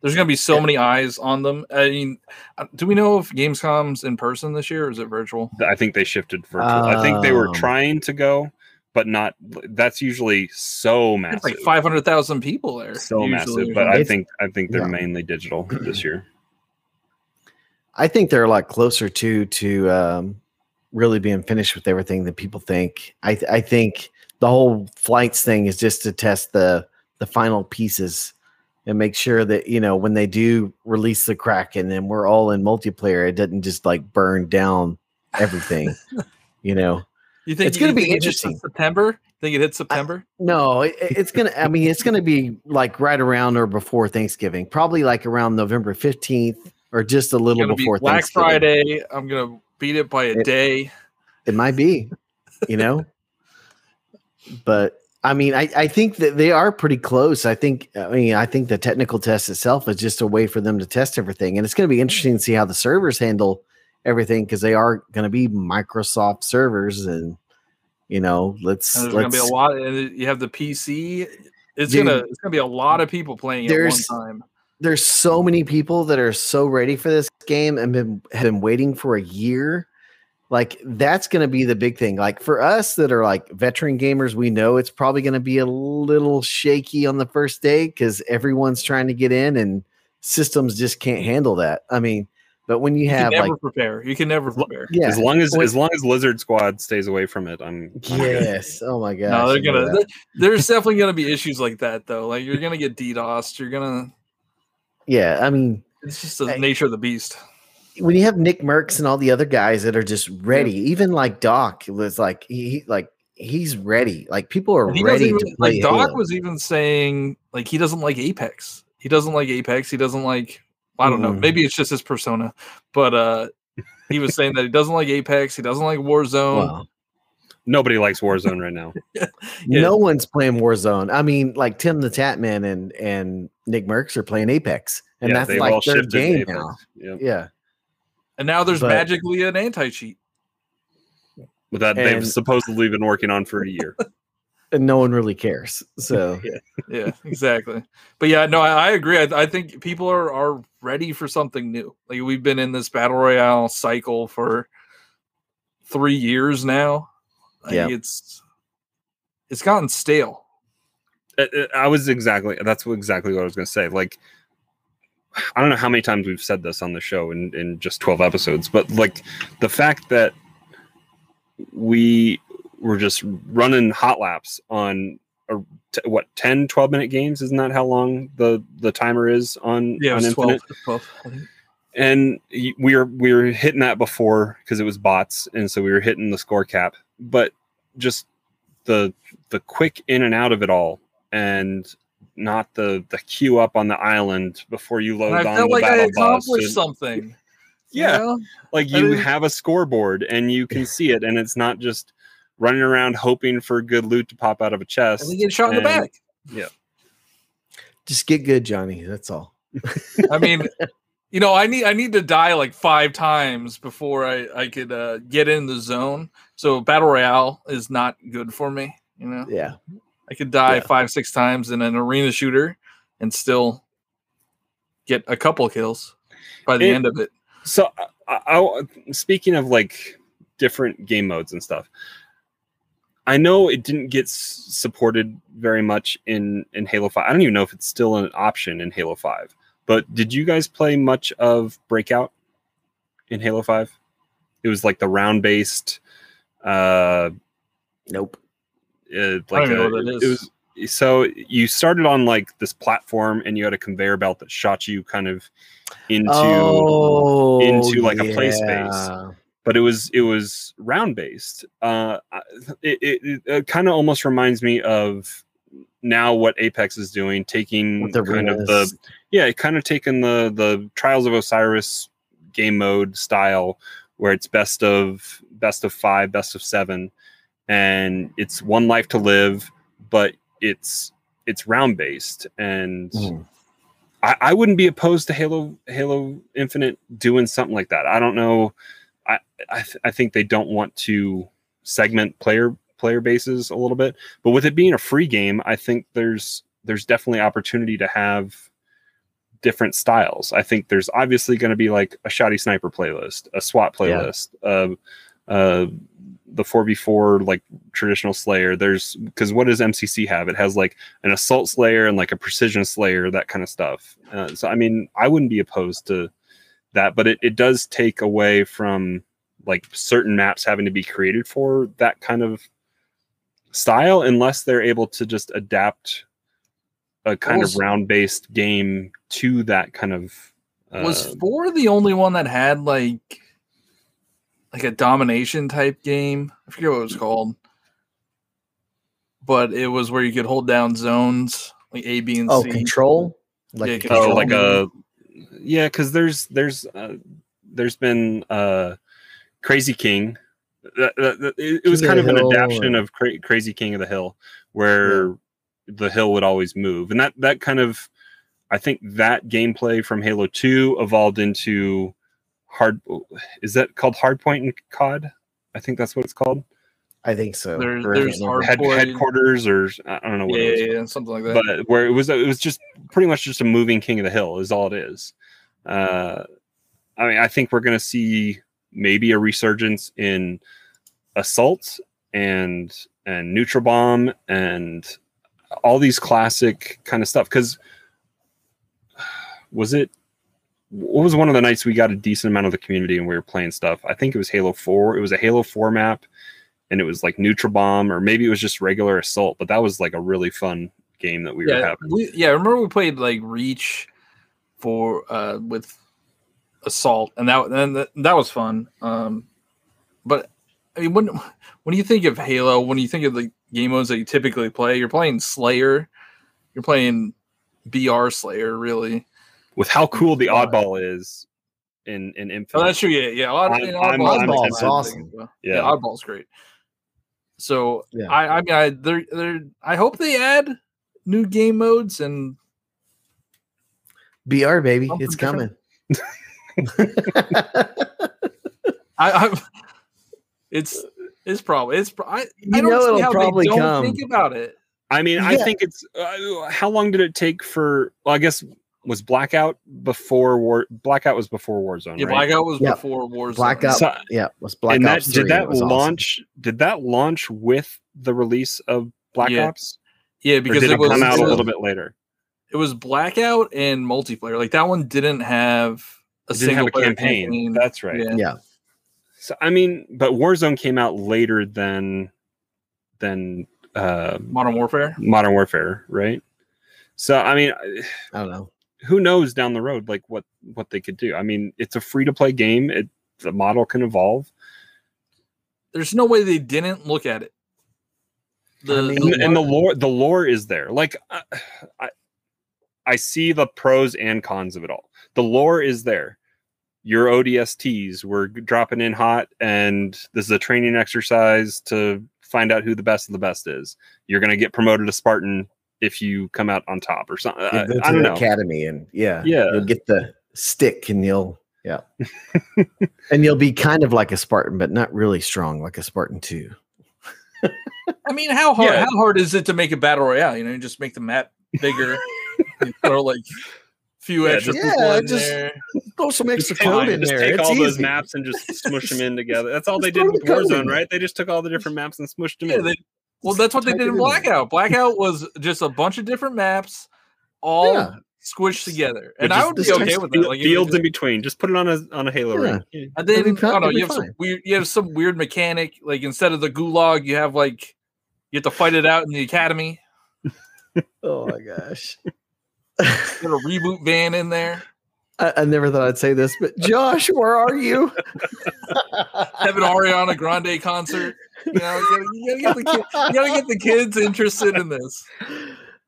S3: there's going to be so many eyes on them. I mean, uh, do we know if Gamescom's in person this year or is it virtual?
S5: I think they shifted virtual. I think they were
S4: Um.
S5: trying to go, but not. That's usually so
S3: It's
S5: massive,
S3: like 500,000 people there.
S5: so
S3: usually,
S5: massive.
S3: or
S5: But I think I think they're
S4: yeah.
S5: mainly digital this year.
S4: I think they're a lot closer to to um, really being finished with everything that people think. I th- I think the whole flights thing is just to test the the final pieces and make sure that you know when they do release the Kraken and then we're all in multiplayer, it doesn't just like burn down everything. you know,
S3: you think
S4: it's gonna be
S3: think it
S4: interesting.
S3: September? Think it hits September?
S4: no, it, it's gonna. I mean, it's gonna be like right around or before Thanksgiving, probably like around November fifteenth or just a little
S3: Gonna be
S4: before
S3: Black
S4: Thanksgiving.
S3: Friday. I'm gonna beat it by a
S4: It-
S3: day.
S4: It might be, you know. but I mean, I, I think that they are pretty close. I think I mean I think the technical test itself is just a way for them to test everything. And it's gonna be interesting to see how the servers handle everything because they are going to be Microsoft servers, and you know, let's
S3: And there's gonna be a lot. And you have the PC. It's
S4: Dude.
S3: gonna it's gonna be a lot of people playing at one time.
S4: There's so many people that are so ready for this game and been have been waiting for a year. Like that's going to be the big thing. Like for us that are like veteran gamers, we know it's probably going to be a little shaky on the first day because everyone's trying to get in and systems just can't handle that. I mean, but when you
S3: You can
S4: have
S3: never
S4: like
S3: prepare. You can never prepare.
S4: yeah,
S5: As long as
S4: when-
S5: as long as Lizard Squad stays away from it, I'm, I'm good.
S4: yes, oh my god,
S3: no, they're gonna. th- There's definitely gonna be issues like that though. Like you're gonna get DDoSed. You're gonna.
S4: Yeah. I mean,
S3: It's just the
S4: Hey.
S3: nature of the beast.
S4: when you have NICKMERCS and all the other guys that are just ready, even like Doc was like he like he's ready. Like people are
S3: And he doesn't
S4: ready
S3: even,
S4: to play.
S3: like Doc
S4: Halo.
S3: was even saying like he doesn't like Apex. He doesn't like Apex. He doesn't like I don't know.
S4: Mm.
S3: Maybe it's just his persona, but uh he was saying that he doesn't like Apex. He doesn't like Warzone.
S4: Wow.
S5: Nobody likes Warzone right now.
S3: Yeah.
S4: No one's playing Warzone. I mean, like Tim the Tatman and and NICKMERCS are playing Apex, and
S5: yeah,
S4: that's like
S5: all
S4: their game now.
S5: Yep.
S4: Yeah,
S3: And now there's
S4: But-
S3: magically an anti cheat.
S5: But that they've supposedly been working on for a year.
S4: and no one really cares. So
S3: Yeah, exactly. But yeah, no, I, I agree. I, I think people are are ready for something new. Like we've been in this battle royale cycle for three years now. Like,
S4: Yeah.
S3: it's it's gotten stale.
S5: I was exactly that's what exactly what I was going to say. Like, I don't know how many times we've said this on the show in in just twelve episodes, but like the fact that we were just running hot laps on a, t- what 10 12 minute games isn't that how long the the timer is on
S3: Yeah, it
S5: on infinite
S3: 12, 12,
S5: and we were we were hitting that before because it was bots and so we were hitting the score cap but just the the quick in and out of it all and not the the queue up on the island before you load
S3: And I
S5: on
S3: felt
S5: the
S3: like I
S5: battle boss
S3: accomplished
S5: and-
S3: something. you
S5: Yeah.
S3: know?
S5: like
S3: I
S5: you
S3: mean-
S5: have a scoreboard and you can see it and it's not just running around hoping for good loot to pop out of a chest
S3: and they get shot in the
S5: and-
S3: back.
S4: just get good, Johnny. That's all.
S3: I mean, you know, I need I need to die like five times before I I could uh, get in the zone. So battle royale is not good for me. You know,
S4: Yeah,
S3: I could die
S4: Yeah.
S3: five six times in an arena shooter and still get a couple kills by the
S5: It-
S3: end of it.
S5: so I, I, speaking of like different game modes and stuff i know it didn't get s- supported very much in in halo 5 i don't even know if it's still an option in halo 5 but did you guys play much of breakout in halo 5 it was like the round based uh
S4: nope.
S5: uh, like
S3: even know
S5: a-
S3: what that
S5: it
S3: is.
S5: was so you started on like this platform and you had a conveyor belt that shot you kind of into
S4: oh,
S5: into, like, a play space. but it was it was round based. Uh, it it, it kind of almost reminds me of now what Apex is doing, taking
S4: the
S5: kind of the yeah, kind of taking the the Trials of Osiris game mode style, where it's best of best of five, best of seven, and it's one life to live, but it's it's round based and.
S4: Mhm.
S5: I, I wouldn't be opposed to Halo Halo Infinite doing something like that. I don't know. I I, th- I think they don't want to segment player player bases a little bit, but with it being a free game, I think there's there's definitely opportunity to have different styles. I think there's obviously going to be like a shoddy sniper playlist, a SWAT
S4: Yeah.
S5: playlist, uh, uh, the 4v4 like traditional slayer there's because what does mcc have? It has like an assault slayer and like a precision slayer that kind of stuff. Uh, so i mean i wouldn't be opposed to that but it, it does take away from like certain maps having to be created for that kind of style unless they're able to just adapt a kind
S3: Was-
S5: of round based game to that kind of uh,
S3: Was four the only one that had like like a domination type game? I forget what it was called. But it was where you could hold down zones like A, B, and
S4: Oh,
S3: C.
S4: control. Like
S3: Yeah,
S4: a
S3: control.
S5: oh like a yeah because there's there's uh, there's been uh crazy king That- that- that- it, it was
S4: King
S5: kind of
S4: the
S5: an adaptation
S4: or-
S5: of Cra- crazy king of the hill where the hill would always move and that that kind of i think that gameplay from halo 2 evolved into hard is that called hardpoint in COD? I think that's what it's called.
S4: I think so.
S3: There's-
S4: Or-
S3: there's hard-
S5: Head,
S3: Hardpoint.
S5: headquarters or I don't know what
S3: Yeah,
S5: it was.
S3: yeah, yeah, something like that.
S5: but where it was it was just pretty much just a moving king of the hill is all it is uh i mean i think we're going to see maybe a resurgence in assault and and neutral bomb and all these classic kind of stuff because was it what was one of the nights we got a decent amount of the community and we were playing stuff i think it was halo 4 it was a halo 4 map and it was like neutral bomb or maybe it was just regular assault but that was like a really fun game that we were having
S3: we, yeah. Remember we played like Reach for uh with Assault, and that and that, that was fun. Um, but I mean, when when you think of Halo, when you think of the game modes that you typically play, you're playing Slayer, you're playing BR Slayer, really.
S5: With how cool the oddball is in in Infinite.
S3: Oh, that's true. Yeah, yeah. Odd,
S5: I'm- I'm-
S3: Oddball's
S5: I'm
S3: a
S4: Oddball's awesome.
S3: well.
S5: Yeah.
S3: Yeah. Oddball's great. So
S4: Yeah.
S3: I, I mean, I they're, they're, I hope they add new game modes and
S4: BR baby,
S3: Something
S4: it's coming.
S3: I, I it's it's probably it's pro- I,
S4: You
S3: I don't
S4: know
S3: see
S4: it'll
S3: how
S4: probably
S3: they don't
S4: come.
S3: think about it.
S5: I mean, I think it's uh, how long did it take for? Well, I guess was Blackout before War. Blackout was before Warzone,
S3: Yeah,
S5: right?
S3: Blackout was
S4: Yeah.
S3: before Warzone.
S4: Blackout,
S5: So-
S4: yeah, was Black
S5: and that
S4: 3.
S5: did that
S4: It was awesome.
S5: launch? Did that launch with the release of Black
S3: Yeah,
S5: Ops,
S3: Yeah,
S5: or
S3: because
S5: did
S3: it,
S5: it,
S3: was
S5: come out a little bit later?
S3: It was Blackout and multiplayer. Like that one didn't have a
S5: It didn't have
S3: single
S5: a campaign.
S3: campaign.
S5: That's right.
S3: Yeah.
S4: Yeah.
S5: So I mean, but Warzone came out later than than uh,
S3: Modern Warfare.
S5: Modern Warfare, right? So I mean,
S4: I don't know.
S5: Who knows down the road like what what they could do. I mean it's a free to play game. It the model can evolve.
S3: There's no way they didn't look at it. The,
S4: I mean-
S5: and, and the lore the lore is there. Like uh, i i see the pros and cons of it all. The lore is there. Your odsts we're dropping in hot and this is a training exercise to find out who the best of the best is. You're going to get promoted to spartan if you come out on top or something uh,
S4: You
S5: I,
S4: go to
S5: I don't
S4: the
S5: know
S4: academy and yeah,
S5: Yeah.
S4: you'll get the stick and you'll yeah, and you'll be kind of like a Spartan, but not really strong like a Spartan too.
S3: I mean, how hard
S5: Yeah.
S3: how hard is it to make a battle royale? You know, you just make the map bigger, you throw like a few
S5: Yeah,
S3: extra
S5: just-
S3: people
S4: Yeah,
S3: in
S4: just
S3: there.
S4: Throw some extra
S5: Just
S4: code in
S5: just
S4: there.
S5: take
S4: It's
S5: all those maps and just smush them in together. That's all they did with
S4: the code in
S5: Warzone, right? They just took all the different maps and smushed them
S3: Yeah,
S5: in.
S3: they, well, that's what they did in
S4: in.
S3: Blackout. Blackout was just a bunch of different maps, all
S4: Yeah.
S3: squished together, and I would be okay with that. Like,
S5: fields in between. Just put it on a on a Halo
S4: Yeah.
S5: ring.
S3: and then I don't know, you have some weird, you have some weird mechanic. Like instead of the gulag, you have like you have to fight it out in the academy.
S4: Oh my gosh.
S3: Have a reboot van in there.
S4: I, I never thought I'd say this, but Josh, where are you?
S3: Have an Ariana Grande concert. You know, you gotta, you gotta get the kid, you gotta get the kids interested in this.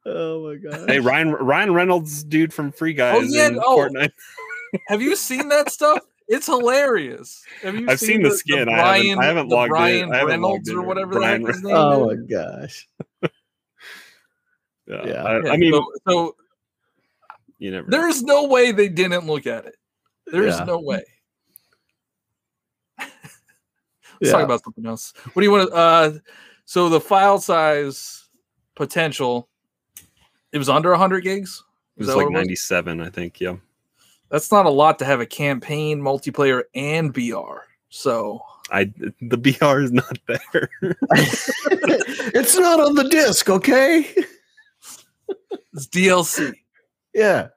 S4: oh my god.
S5: Hey, Ryan Ryan Reynolds, dude from Free oh, Guys
S3: yeah,
S5: in
S3: oh.
S5: Fortnite.
S3: Have you seen that stuff? It's hilarious. Have you
S5: I've seen the skin. I haven't- I haven't
S3: the
S5: logged in.
S3: Brian
S5: I haven't
S3: Reynolds
S5: logged in
S3: or
S5: yet.
S3: whatever
S5: Brian
S3: the heck his name
S4: Oh my gosh.
S5: Yeah.
S4: Yeah.
S5: I,
S3: Yeah,
S5: I mean,
S3: so, so
S5: you never.
S3: there is no way they didn't look at it. There is
S4: Yeah.
S3: no way. Let's
S4: Yeah.
S3: talk about something else. What do you want to? Uh, so the file size potential, it was under 100 gigs.
S5: It was like
S3: what it was?
S5: 97, I think. Yeah.
S3: That's not a lot to have a campaign, multiplayer, and BR. So
S5: I the BR is not there.
S4: it's not on the disc, okay?
S3: it's DLC.
S4: Yeah.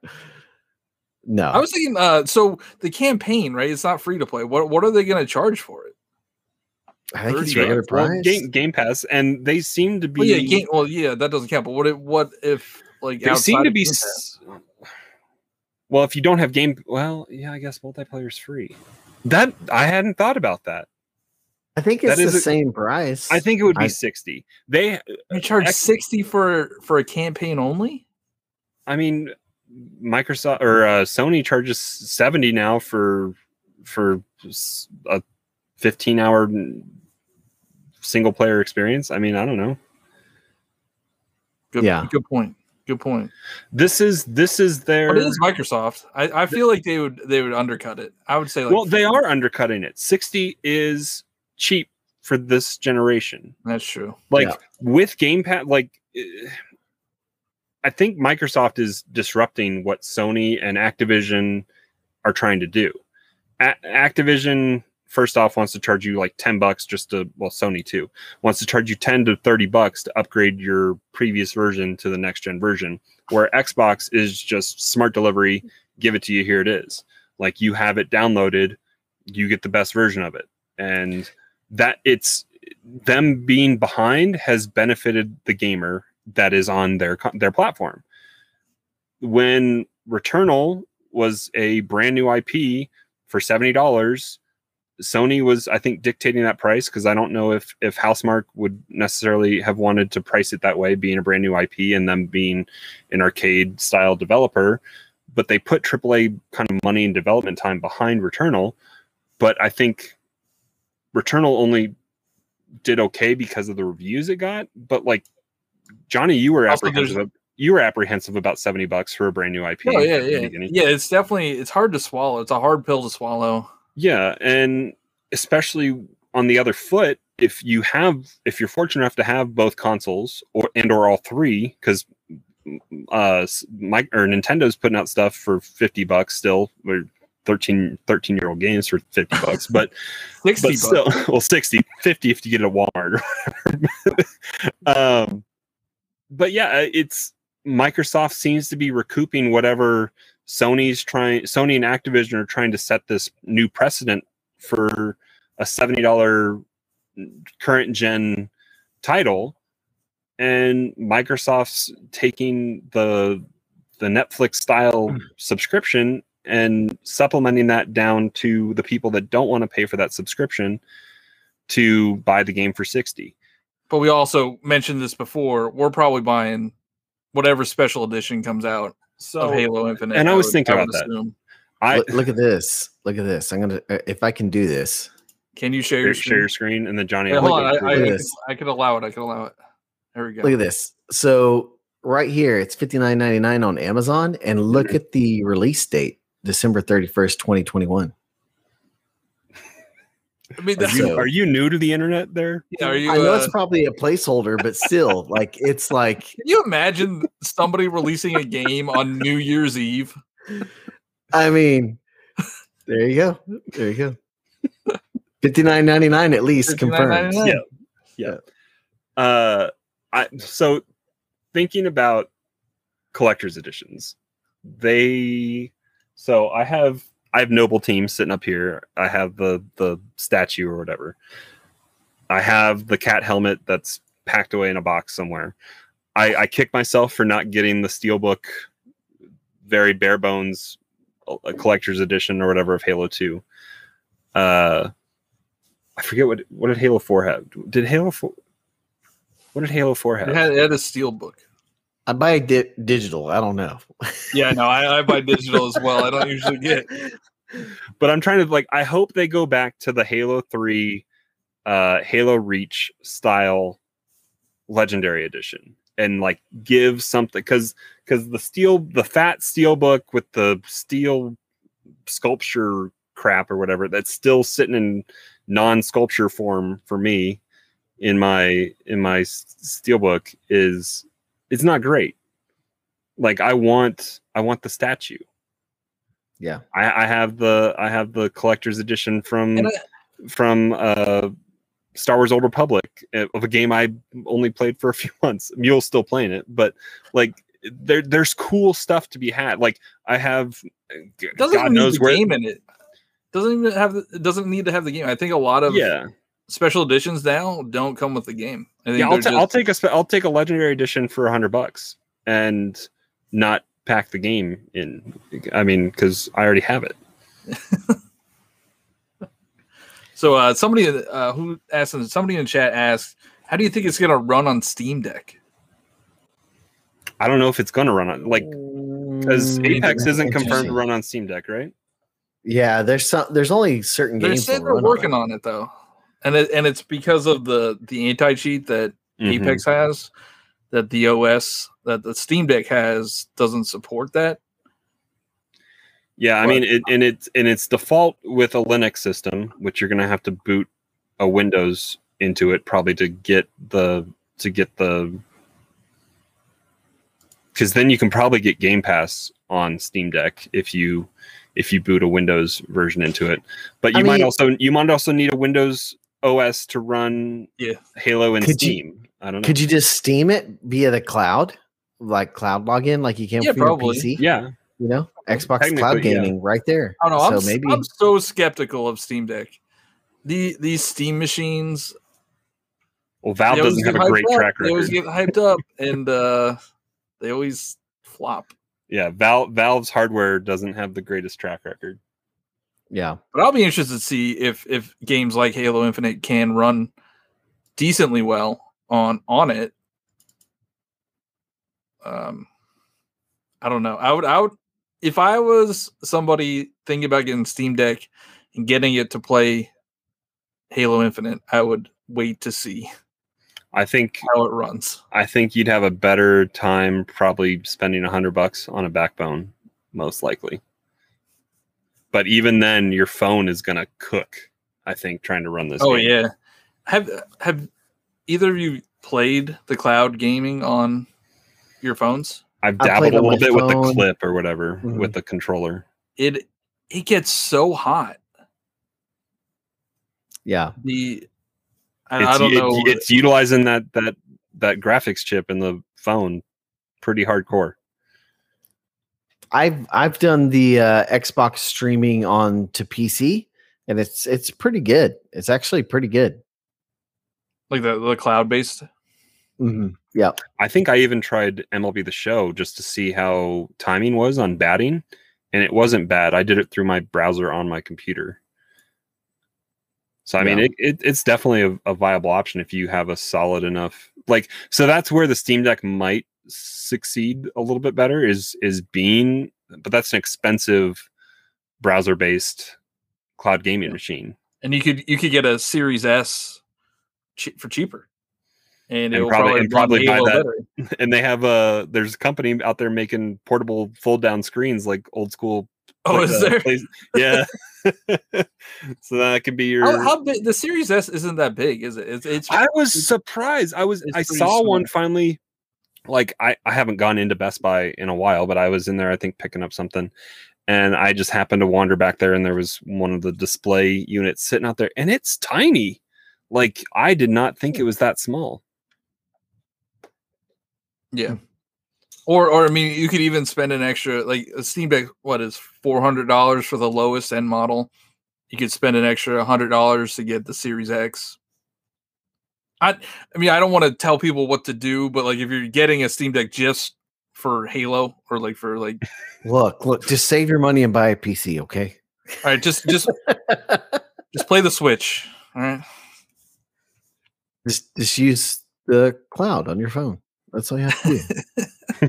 S4: No.
S3: I was thinking, uh, so the campaign, right? It's not free to play. What what are they going to charge for it?
S4: I think it's
S3: 30
S4: regular
S5: Well,
S4: price.
S5: Game, Game Pass, and they seem to be.
S3: Well, yeah, game, well, yeah, that doesn't count. But what if what if like
S5: they seem to be. S- Well, if you don't have game, well, yeah, I guess multiplayer is free. That I hadn't thought about that.
S4: I think it's
S5: that is
S4: the
S5: a-
S4: same price.
S5: I think it would be
S4: I-
S5: sixty. They,
S3: you charge
S5: X-
S3: sixty for for a campaign only.
S5: I mean, Microsoft or uh, Sony charges seventy now for for a fifteen hour single player experience. I mean, I don't know.
S3: Good,
S4: Yeah.
S3: good point. Good point.
S5: This is this is their
S3: But it is Microsoft. I, I feel like they would they would undercut it. I would say like
S5: well, they are undercutting it. 60 is cheap for this generation.
S3: that's true.
S5: Like
S4: Yeah.
S5: with Game Pass, like I think Microsoft is disrupting what Sony and Activision are trying to do. A- Activision first off wants to charge you like 10 bucks just to well Sony too wants to charge you 10 to 30 bucks to upgrade your previous version to the next gen version where Xbox is just smart delivery give it to you here it is. Like you have it downloaded you get the best version of it. And that it's them being behind has benefited the gamer that is on their their platform. When returnal was a brand new ip for $70 sony was i think dictating that price because i don't know if if Housemarque would necessarily have wanted to price it that way being a brand new ip and them being an arcade style developer but they put aaa kind of money and development time behind returnal but i think returnal only did okay because of the reviews it got but like johnny you were
S3: Also,
S5: apprehensive of, you were apprehensive about 70 bucks for a brand new ip
S3: Oh yeah, yeah, yeah. It's definitely it's hard to swallow. It's a hard pill to swallow.
S5: Yeah, and especially on the other foot, if you have if you're fortunate enough to have both consoles or and or all three, because uh Mike or Nintendo's putting out stuff for 50 bucks still or 13 13 year old games for 50 bucks, but
S3: Sixty
S5: but
S3: bucks.
S5: well 60 50 if you get it at Walmart um but yeah, it's Microsoft seems to be recouping whatever Sony's trying Sony and Activision are trying to set this new precedent for a $70 current gen title and Microsoft's taking the the Netflix style hmm. subscription and supplementing that down to the people that don't want to pay for that subscription to buy the game for 60
S3: But we also mentioned this before. We're probably buying whatever special edition comes out
S5: so
S3: of Halo Infinite.
S5: and I was
S3: would-
S5: thinking
S3: would
S5: about that.
S3: assume.
S5: i
S4: look, look at this. Look at this. I'm gonna uh, if I can do this.
S3: Can you share
S5: share,
S3: your
S5: share your
S3: screen?
S5: screen and then johnny
S3: Yeah,
S5: I'll
S3: hold on. I, I, I,
S4: at
S3: could. I could allow it. I could allow it. There we go.
S4: Look at this. So right here, it's fifty nine ninety nine on Amazon, and look
S5: Mm-hmm.
S4: at the release date, December thirty first, twenty twenty one.
S3: I mean,
S5: Are you,
S4: So-
S5: are you new to the internet there?
S3: yeah, are you?
S4: I know
S3: uh,
S4: it's probably a placeholder, but still, like it's like
S3: can you imagine somebody releasing a game on New Year's Eve?
S4: I mean, there you go. There you go. Fifty nine ninety nine at least confirmed.
S3: $59.99.
S5: Yeah. Uh, I so thinking about collector's editions, they so I have I have noble team sitting up here. I have the the statue or whatever. I have the cat helmet that's packed away in a box somewhere. I, I kick myself for not getting the steelbook, very bare bones, uh, collector's edition or whatever of Halo Two. Uh, I forget what what did Halo Four have. Did Halo Four? What did Halo Four have?
S3: It had, it had a steel book.
S4: I buy di- digital. I don't know.
S3: Yeah, no, I, I buy digital as well. I don't usually get.
S5: but I'm trying to like I hope they go back to the Halo 3 uh Halo Reach style legendary edition and like give something cuz cuz the steel the fat steel book with the steel sculpture crap or whatever that's still sitting in non-sculpture form for me in my in my s- steelbook is it's not great like i want i want the statue
S4: Yeah.
S5: I, I have the I have the collector's edition from
S3: And
S5: from uh Star Wars Old Republic uh, of a game I only played for a few months. Mule's still playing it, but like there there's cool stuff to be had. Like I have g-
S3: It doesn't
S5: God
S3: even need
S5: knows
S3: the
S5: where
S3: game in it. Doesn't even have. The, it doesn't need to have the game. I think a lot of
S5: yeah.
S3: Special editions now don't come with the game. I think
S5: Yeah, I'll, ta-
S3: just-
S5: I'll take a spe- I'll take a legendary edition for a hundred bucks and not pack the game in. I mean, because I already have it.
S3: So uh, somebody uh, who asked somebody in chat asked, "How do you think it's going to run on Steam Deck?"
S5: I don't know if it's gonna run on like because
S4: Mm,
S5: Apex isn't confirmed to run on Steam Deck, right?
S4: Yeah, there's some. There's only certain
S3: They
S4: games.
S3: They
S4: said
S3: they're
S4: run
S3: working
S4: it.
S3: on it though, and it, and it's because of the the anti cheat that
S5: Mhm.
S3: Apex has that the OS that the Steam Deck has doesn't support that.
S5: Yeah, I
S3: But-
S5: mean, it, and it's and it's default with a Linux system, which you're going to have to boot a Windows into it probably to get the to get the because then you can probably get Game Pass on Steam Deck if you if you boot a Windows version into it. But you
S4: I
S5: might also you might also need a Windows OS to run
S3: Yeah.
S5: Halo and
S4: Could you-
S5: Steam. I don't know.
S4: Could you just Steam it via the cloud, like cloud login, like you can
S3: Yeah,
S4: for your
S3: probably.
S4: PC?
S5: yeah,
S4: You know, Xbox
S5: Technically,
S4: Cloud
S5: yeah.
S4: Gaming right there.
S3: I don't know. I'm,
S4: so maybe
S3: I'm so skeptical of Steam Deck. The these Steam machines
S5: well, Valve doesn't have a great
S3: up.
S5: track record.
S3: They always get hyped up and uh they always flop.
S5: Yeah, Val Valve's hardware doesn't have the greatest track record.
S4: Yeah.
S3: But I'll be interested to see if if games like Halo Infinite can run decently well on on it. Um, I don't know. I would I would if I was somebody thinking about getting Steam Deck and getting it to play Halo Infinite, I would wait to see
S5: I think
S3: how it runs.
S5: I think you'd have a better time probably spending a hundred bucks on a backbone, most likely. But even then, your phone is gonna cook. I think trying to run this.
S3: Oh
S5: game.
S3: yeah. Have have either of you played the cloud gaming on your phones?
S5: I've dabbled a little
S4: my
S5: bit with the clip or whatever
S4: Mhm.
S5: with the controller.
S3: It it gets so hot.
S4: Yeah.
S3: The I,
S5: It's,
S3: I don't
S5: it-
S3: know.
S5: it's utilizing that that that graphics chip in the phone pretty hardcore.
S4: I've I've done the uh, Xbox streaming on to PC, and it's it's pretty good. It's actually pretty good.
S3: like the, the cloud based.
S4: hmm Yeah.
S5: I think I even tried MLB the Show just to see how timing was on batting, and it wasn't bad. I did it through my browser on my computer. So I mean, it, it it's definitely a, a viable option if you have a solid enough like. So that's where the Steam Deck might succeed a little bit better is is being, but that's an expensive browser based cloud gaming machine.
S3: And you could you could get a Series S che- for cheaper. And, it
S5: And
S3: will
S5: probably-
S3: probably,
S5: and probably buy that
S3: better.
S5: and they have a there's a company out there making portable fold down screens like old school
S3: Oh,
S5: like,
S3: is
S5: uh,
S3: there?
S5: plays- yeah so that could be your
S3: How, how big the Series S isn't that big, is it? It's, it's
S5: i was
S3: it's-
S5: surprised i was i saw one finally like I, I haven't gone into best buy in a while but i was in there i think picking up something and i just happened to wander back there and there was one of the display units sitting out there and it's tiny like i did not think it hmm. was that small
S3: yeah. Hmm. Or or I mean you could even spend an extra like a Steam Deck what is four hundred dollars for the lowest end model. You could spend an extra hundred dollars to get the Series X. I I mean I don't want to tell people what to do, but like if you're getting a Steam Deck just for Halo or like for like
S4: Look, look, just save your money and buy a PC, okay?
S3: all right, just just just play the Switch. All right.
S4: just just use the cloud on your phone. That's all you have to do.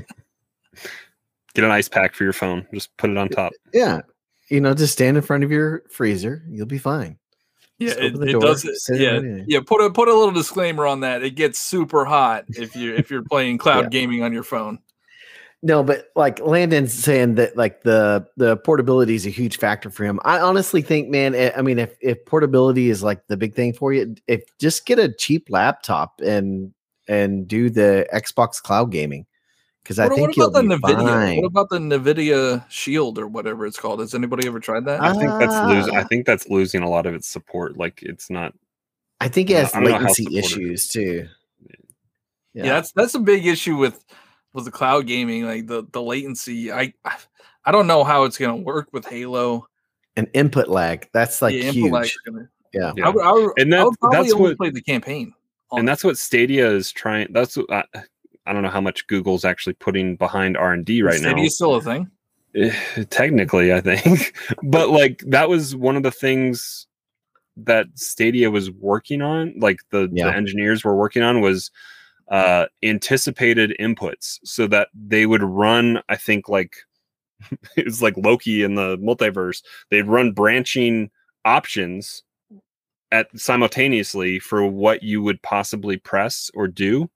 S5: get an ice pack for your phone just put it on top
S4: yeah. You know, just stand in front of your freezer. You'll be fine.
S3: Yeah, it, it
S4: door,
S3: does. it- Yeah, yeah. Put a put a little disclaimer on that. It gets super hot if you if you're playing cloud
S4: Yeah.
S3: gaming on your phone.
S4: No, but like Landon's saying that like the the portability is a huge factor for him. I honestly think, man, eh, I mean, if if portability is like the big thing for you, if just get a cheap laptop and and do the Xbox cloud gaming, because I
S3: What,
S4: think
S3: what
S4: you'll
S3: about the
S4: be
S3: Nvidia?
S4: fine.
S3: What about the Nvidia Shield or whatever it's called? Has anybody ever tried that?
S5: I think that's losing. I
S4: Ah.
S5: think that's losing a lot of its support. Like it's not.
S4: I think it has
S5: don't know how
S4: latency issues too.
S3: yeah. that's that's a big issue with with the cloud gaming, like the the latency. I I don't know how it's gonna work with Halo.
S4: an input lag. That's like
S3: Yeah,
S4: huge.
S3: lag gonna-
S4: Yeah.
S5: Yeah.
S3: I would, I would,
S5: And
S3: I would probably
S5: that's
S3: only
S5: what-
S3: play the campaign.
S5: and that's what Stadia is trying. That's what I, I don't know how much Google's actually putting behind R and D right now.
S3: Stadia still a thing.
S5: Eh, Technically, I think, but like that was one of the things that Stadia was working on. Like the,
S4: Yeah.
S5: the engineers were working on was uh anticipated inputs so that they would run. I think like it was like Loki in the multiverse. They'd run branching options at simultaneously for what you would possibly press or do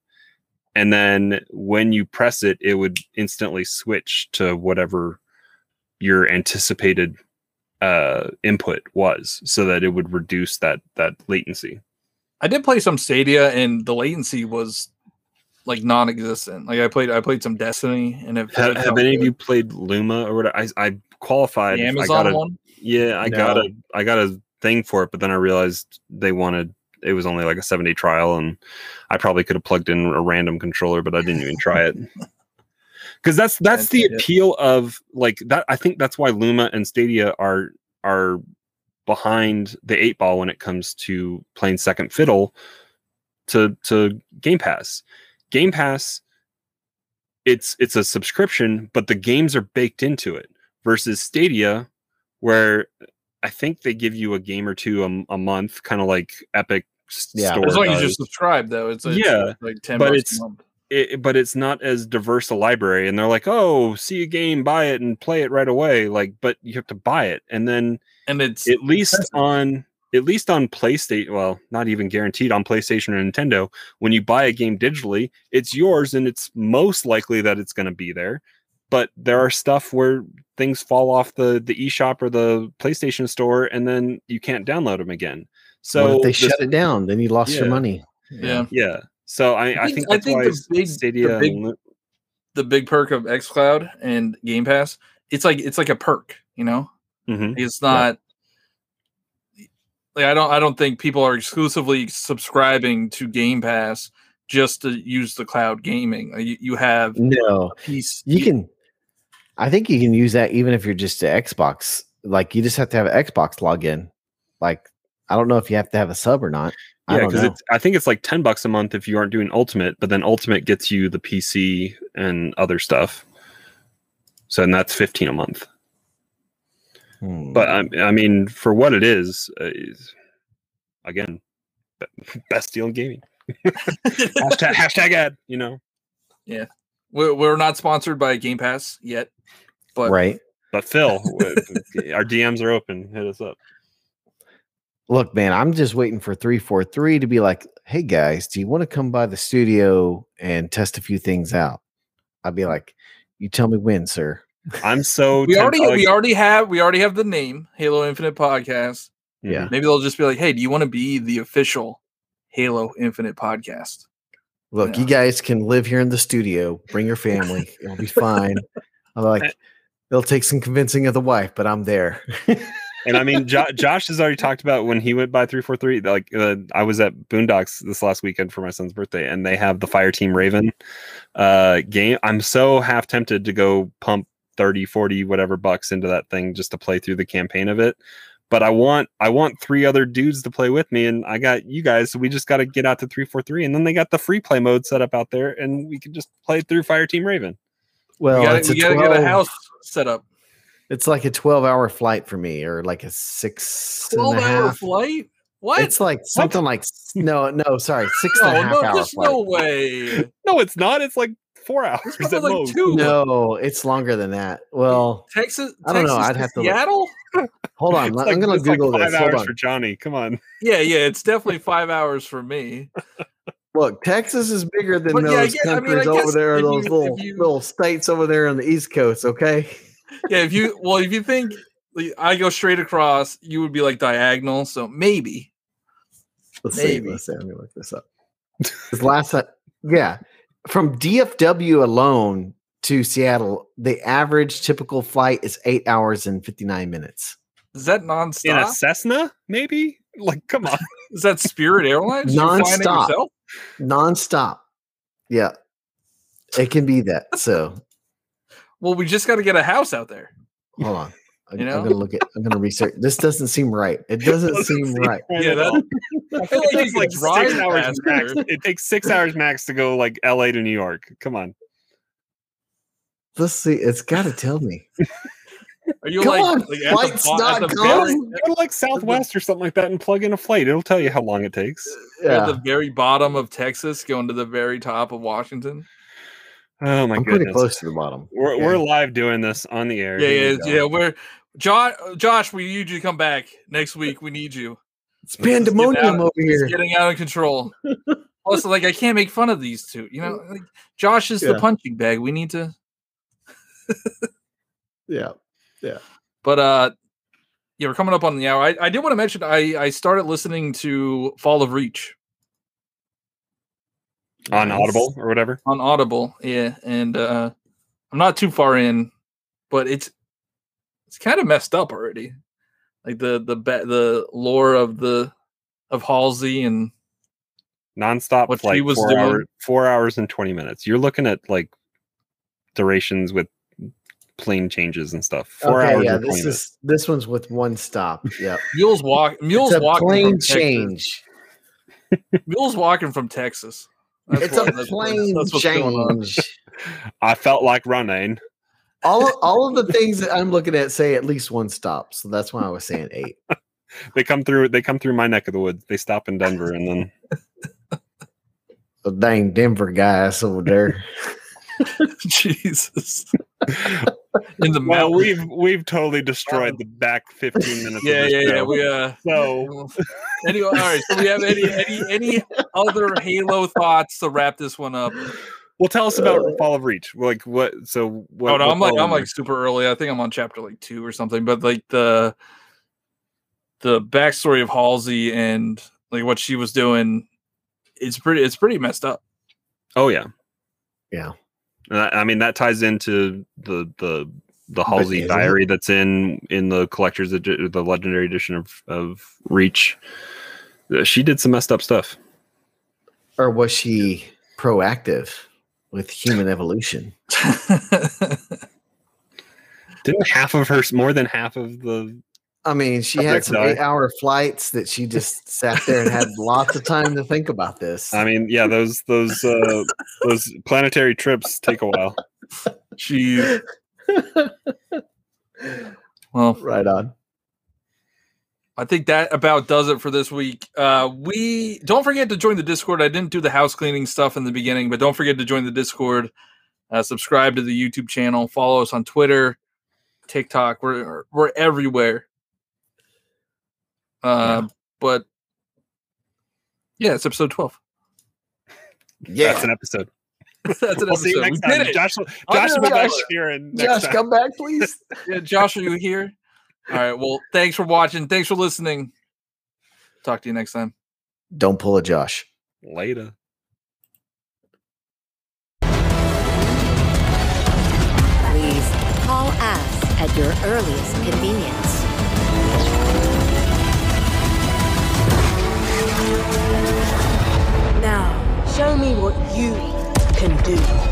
S5: and then when you press it, it would instantly switch to whatever your anticipated uh, input was, so that it would reduce that that latency.
S3: I did play some Stadia, and the latency was like non-existent. Like I played, I played some Destiny, and it
S5: Have, have
S3: felt
S5: any of you played Luna or what? I I qualified.
S3: the
S5: I
S3: Amazon
S5: got a,
S3: one?
S5: Yeah, I
S4: No.
S5: got a I got a thing for it, but then I realized they wanted it was only like a seven day trial, and I probably could have plugged in a random controller, but I didn't even try it. Because that's that's the appeal of like that. I think that's why Luna and Stadia are are behind the eight ball when it comes to playing second fiddle to to Game Pass. Game Pass, it's it's a subscription, but the games are baked into it. Versus Stadia, where I think they give you a game or two a, a month, kind of like Epic
S4: Yeah.
S5: Store
S3: As long as you
S5: does.
S3: subscribe, though, it's, it's
S5: Yeah,
S3: like ten
S5: but it's-
S3: a month.
S5: it, but it's not as diverse a library and they're like oh see a game buy it and play it right away like but you have to buy it and then
S3: and it's
S5: at least
S3: expensive.
S5: on at least on playstation well not even guaranteed on playstation or nintendo when you buy a game digitally it's yours and it's most likely that it's going to be there but there are stuff where things fall off the the eShop or the PlayStation store and then you can't download them again so
S4: what if they
S5: this-
S4: shut it down? Then you lost your money.
S3: yeah.
S5: yeah so i, I
S3: think-
S5: think
S3: I think the big- the big-
S5: and
S3: The big perk of XCloud and Game Pass, it's like it's like a perk, you know.
S5: Mhm.
S3: It's not like I don't I don't think people are exclusively subscribing to Game Pass just to use the cloud gaming. You, you have
S4: No,
S3: a piece
S4: you can. I think you can use that even if you're just an Xbox. Like you just have to have an Xbox login. Like I don't know if you have to have a sub or not. I
S5: Yeah, because I think it's like ten bucks a month if you aren't doing Ultimate, but then Ultimate gets you the PC and other stuff. So and that's fifteen a month.
S4: Hmm.
S5: But I, I mean, for what it is, uh, is again, best deal in gaming. hashtag, hashtag ad. You know, Yeah,
S3: we're, we're not sponsored by Game Pass yet, but
S4: right.
S5: but Phil, our DMs are open. Hit us up.
S4: Look, man, I'm just waiting for 343 to be like, hey guys, do you want to come by the studio and test a few things out? I'd be like, you tell me when, sir.
S5: I'm so
S3: we
S5: temp-
S3: already
S5: like-
S3: we already have we already have the name Halo Infinite Podcast.
S4: Yeah.
S3: Maybe they'll just be like, "Hey, do you want to be the official Halo Infinite podcast?"
S4: Look,
S3: Yeah.
S4: you guys can live here in the studio. Bring your family. It'll be fine. I'm like, eh it'll take some convincing of the wife, but I'm there.
S5: And I mean, jo- Josh has already talked about when he went by three four three. Like, uh, I was at Boondocks this last weekend for my son's birthday, and they have the Fire Team Raven uh, game. I'm so half tempted to go pump 30, 40, whatever bucks into that thing just to play through the campaign of it. But I want I want three other dudes to play with me, and I got you guys. So we just got to get out to three four three, and then they got the free play mode set up out there, and we can just play through Fire Team Raven.
S4: well,
S3: we gotta, we gotta get a house set up.
S4: It's like a 12 hour flight for me, or like a six and
S3: Twelve
S4: a
S3: hour
S4: half.
S3: flight? What?
S4: It's like something like no, no, sorry, six and a
S3: no,
S4: half
S3: no,
S4: hour
S3: there's
S4: flight.
S3: no way.
S5: No, it's not. It's like four hours
S3: It's
S5: at
S3: like
S5: most.
S3: two.
S4: No, it's longer than that. Well,
S3: Texas.
S4: I don't know,
S3: Texas
S4: I'd
S3: to
S4: have to look.
S3: Seattle.
S4: hold on.
S5: It's
S4: I'm gonna
S5: it's like
S4: Google
S5: five
S4: this. Hold
S5: hours
S4: on.
S5: for Johnny. Come on.
S3: Yeah, yeah, it's definitely five hours for me.
S4: Look, Texas is bigger than
S3: But yeah, I
S4: those
S3: I mean, I
S4: countries over there, those
S3: you-
S4: little
S3: you-
S4: little states over there on the East Coast. Okay.
S3: Yeah, if you well, if you think like, I go straight across, you would be like diagonal. So maybe.
S4: Let's
S3: Maybe.
S4: see. Let's see. Let me look this up. This last time, yeah, from DFW alone to Seattle, the average typical flight is eight hours and fifty nine minutes.
S3: Is that nonstop?
S5: In a? Cessna, maybe? Like, come on.
S3: Is that Spirit Airlines? You're flying it
S4: Nonstop.
S3: yourself?
S4: nonstop. Yeah, it can be that. So
S3: Well, we just got to get a house out there.
S4: hold on. I,
S3: You know?
S4: I'm gonna look at. I'm gonna research. This doesn't seem right. It doesn't,
S5: Doesn't
S4: seem
S5: seem
S4: right.
S3: Yeah, that- I feel like
S5: It
S3: you
S5: takes like six hours max. It takes six hours max to go like LA to New York. Come on.
S4: Let's see. It's got to tell me.
S3: Are you
S4: Come
S3: like,
S4: on,
S3: like at the, bo- at
S4: flights.com.
S5: Go to like Southwest or something like that and plug in a flight. It'll tell you how long it takes.
S3: at
S4: Yeah,
S3: the very bottom of Texas, going to the very top of Washington?
S5: Oh my
S4: I'm pretty
S5: goodness.
S4: close to the bottom.
S5: We're,
S4: Yeah.
S5: we're live doing this on the air.
S3: Yeah, yeah,
S5: we
S3: yeah. We're Josh. Josh, we need you to come back next week. We need you.
S4: It's pandemonium
S3: out-
S4: over
S3: It's
S4: here.
S3: getting out of control. Also, like I can't make fun of these two. You know, like, Josh is the punching bag. We need to.
S4: Yeah, yeah.
S3: But uh, yeah, we're coming up on the hour. I, I did want to mention I I started listening to Fall of Reach
S5: on
S4: Nice.
S5: Audible or whatever.
S3: on Audible. Yeah, and uh, I'm not too far in, but it's it's kind of messed up already. Like the the ba- the lore of the of Halsey and
S5: Nonstop
S3: What she
S5: flight,
S3: was
S5: four
S3: doing.
S5: hours, four hours and twenty minutes. You're looking at like durations with plane changes and stuff. Four
S4: okay,
S5: hours
S4: yeah.
S5: and 20
S4: This
S5: minutes.
S4: is this one's with one stop. Yeah.
S3: Mules walk Mules
S4: it's a
S3: walking
S4: plane change.
S3: Mules walking from Texas. That's
S4: It's
S3: what-
S4: a
S3: that's what-
S4: plane
S3: that's what's going on.
S4: change.
S5: I felt like running.
S4: all all of the things that I'm looking at say at least one stop, so that's why I was saying eight.
S5: They come through. They come through my neck of the woods. They stop in Denver, and then
S4: The dang Denver guys over there.
S3: Jesus. In the
S5: well,
S3: mountain.
S5: we've we've totally destroyed the back fifteen minutes.
S3: Yeah,
S5: of this
S3: yeah, yeah. We uh
S5: So
S3: anyway, all right. So we have any any any other Halo thoughts to wrap this one up?
S5: well, tell us about Fall of Reach. Like what? So what?
S3: oh no,
S5: what
S3: I'm like I'm like super early. I think I'm on chapter like two or something. But like the the backstory of Halsey and like what she was doing, it's pretty it's pretty messed up.
S5: Oh yeah,
S4: Yeah.
S5: And I I mean that ties into the the the Halsey
S4: isn't it?
S5: diary that's in in the collector's edi- the legendary edition of of Reach. Uh, She did some messed up stuff.
S4: Or was she proactive with human evolution?
S5: Didn't half of her, more than half of the
S4: I mean, she had some eight hour flights that she just sat there and had lots of time to think about this.
S5: I mean, yeah, those those uh, those planetary trips take a while.
S3: She Well,
S4: right on.
S3: I think that about does it for this week. Uh, we don't forget to join the Discord. I didn't do the house cleaning stuff in the beginning, but don't forget to join the Discord. Uh, subscribe to the YouTube channel. Follow us on Twitter, TikTok. We're we're everywhere. Uh, But yeah, it's episode twelve.
S4: Yeah.
S5: That's an episode.
S3: That's an
S5: We'll see you
S3: episode.
S5: next
S3: We
S5: time.
S3: did it.
S5: Josh, Josh will be back here and next
S4: Josh,
S5: time.
S4: come back, please.
S3: Yeah, Josh, are you here? All right. Well, thanks for watching. Thanks for listening. Talk to you next time.
S4: Don't pull a Josh.
S5: later.
S1: Please call us at your earliest convenience.
S2: Show me what you can do.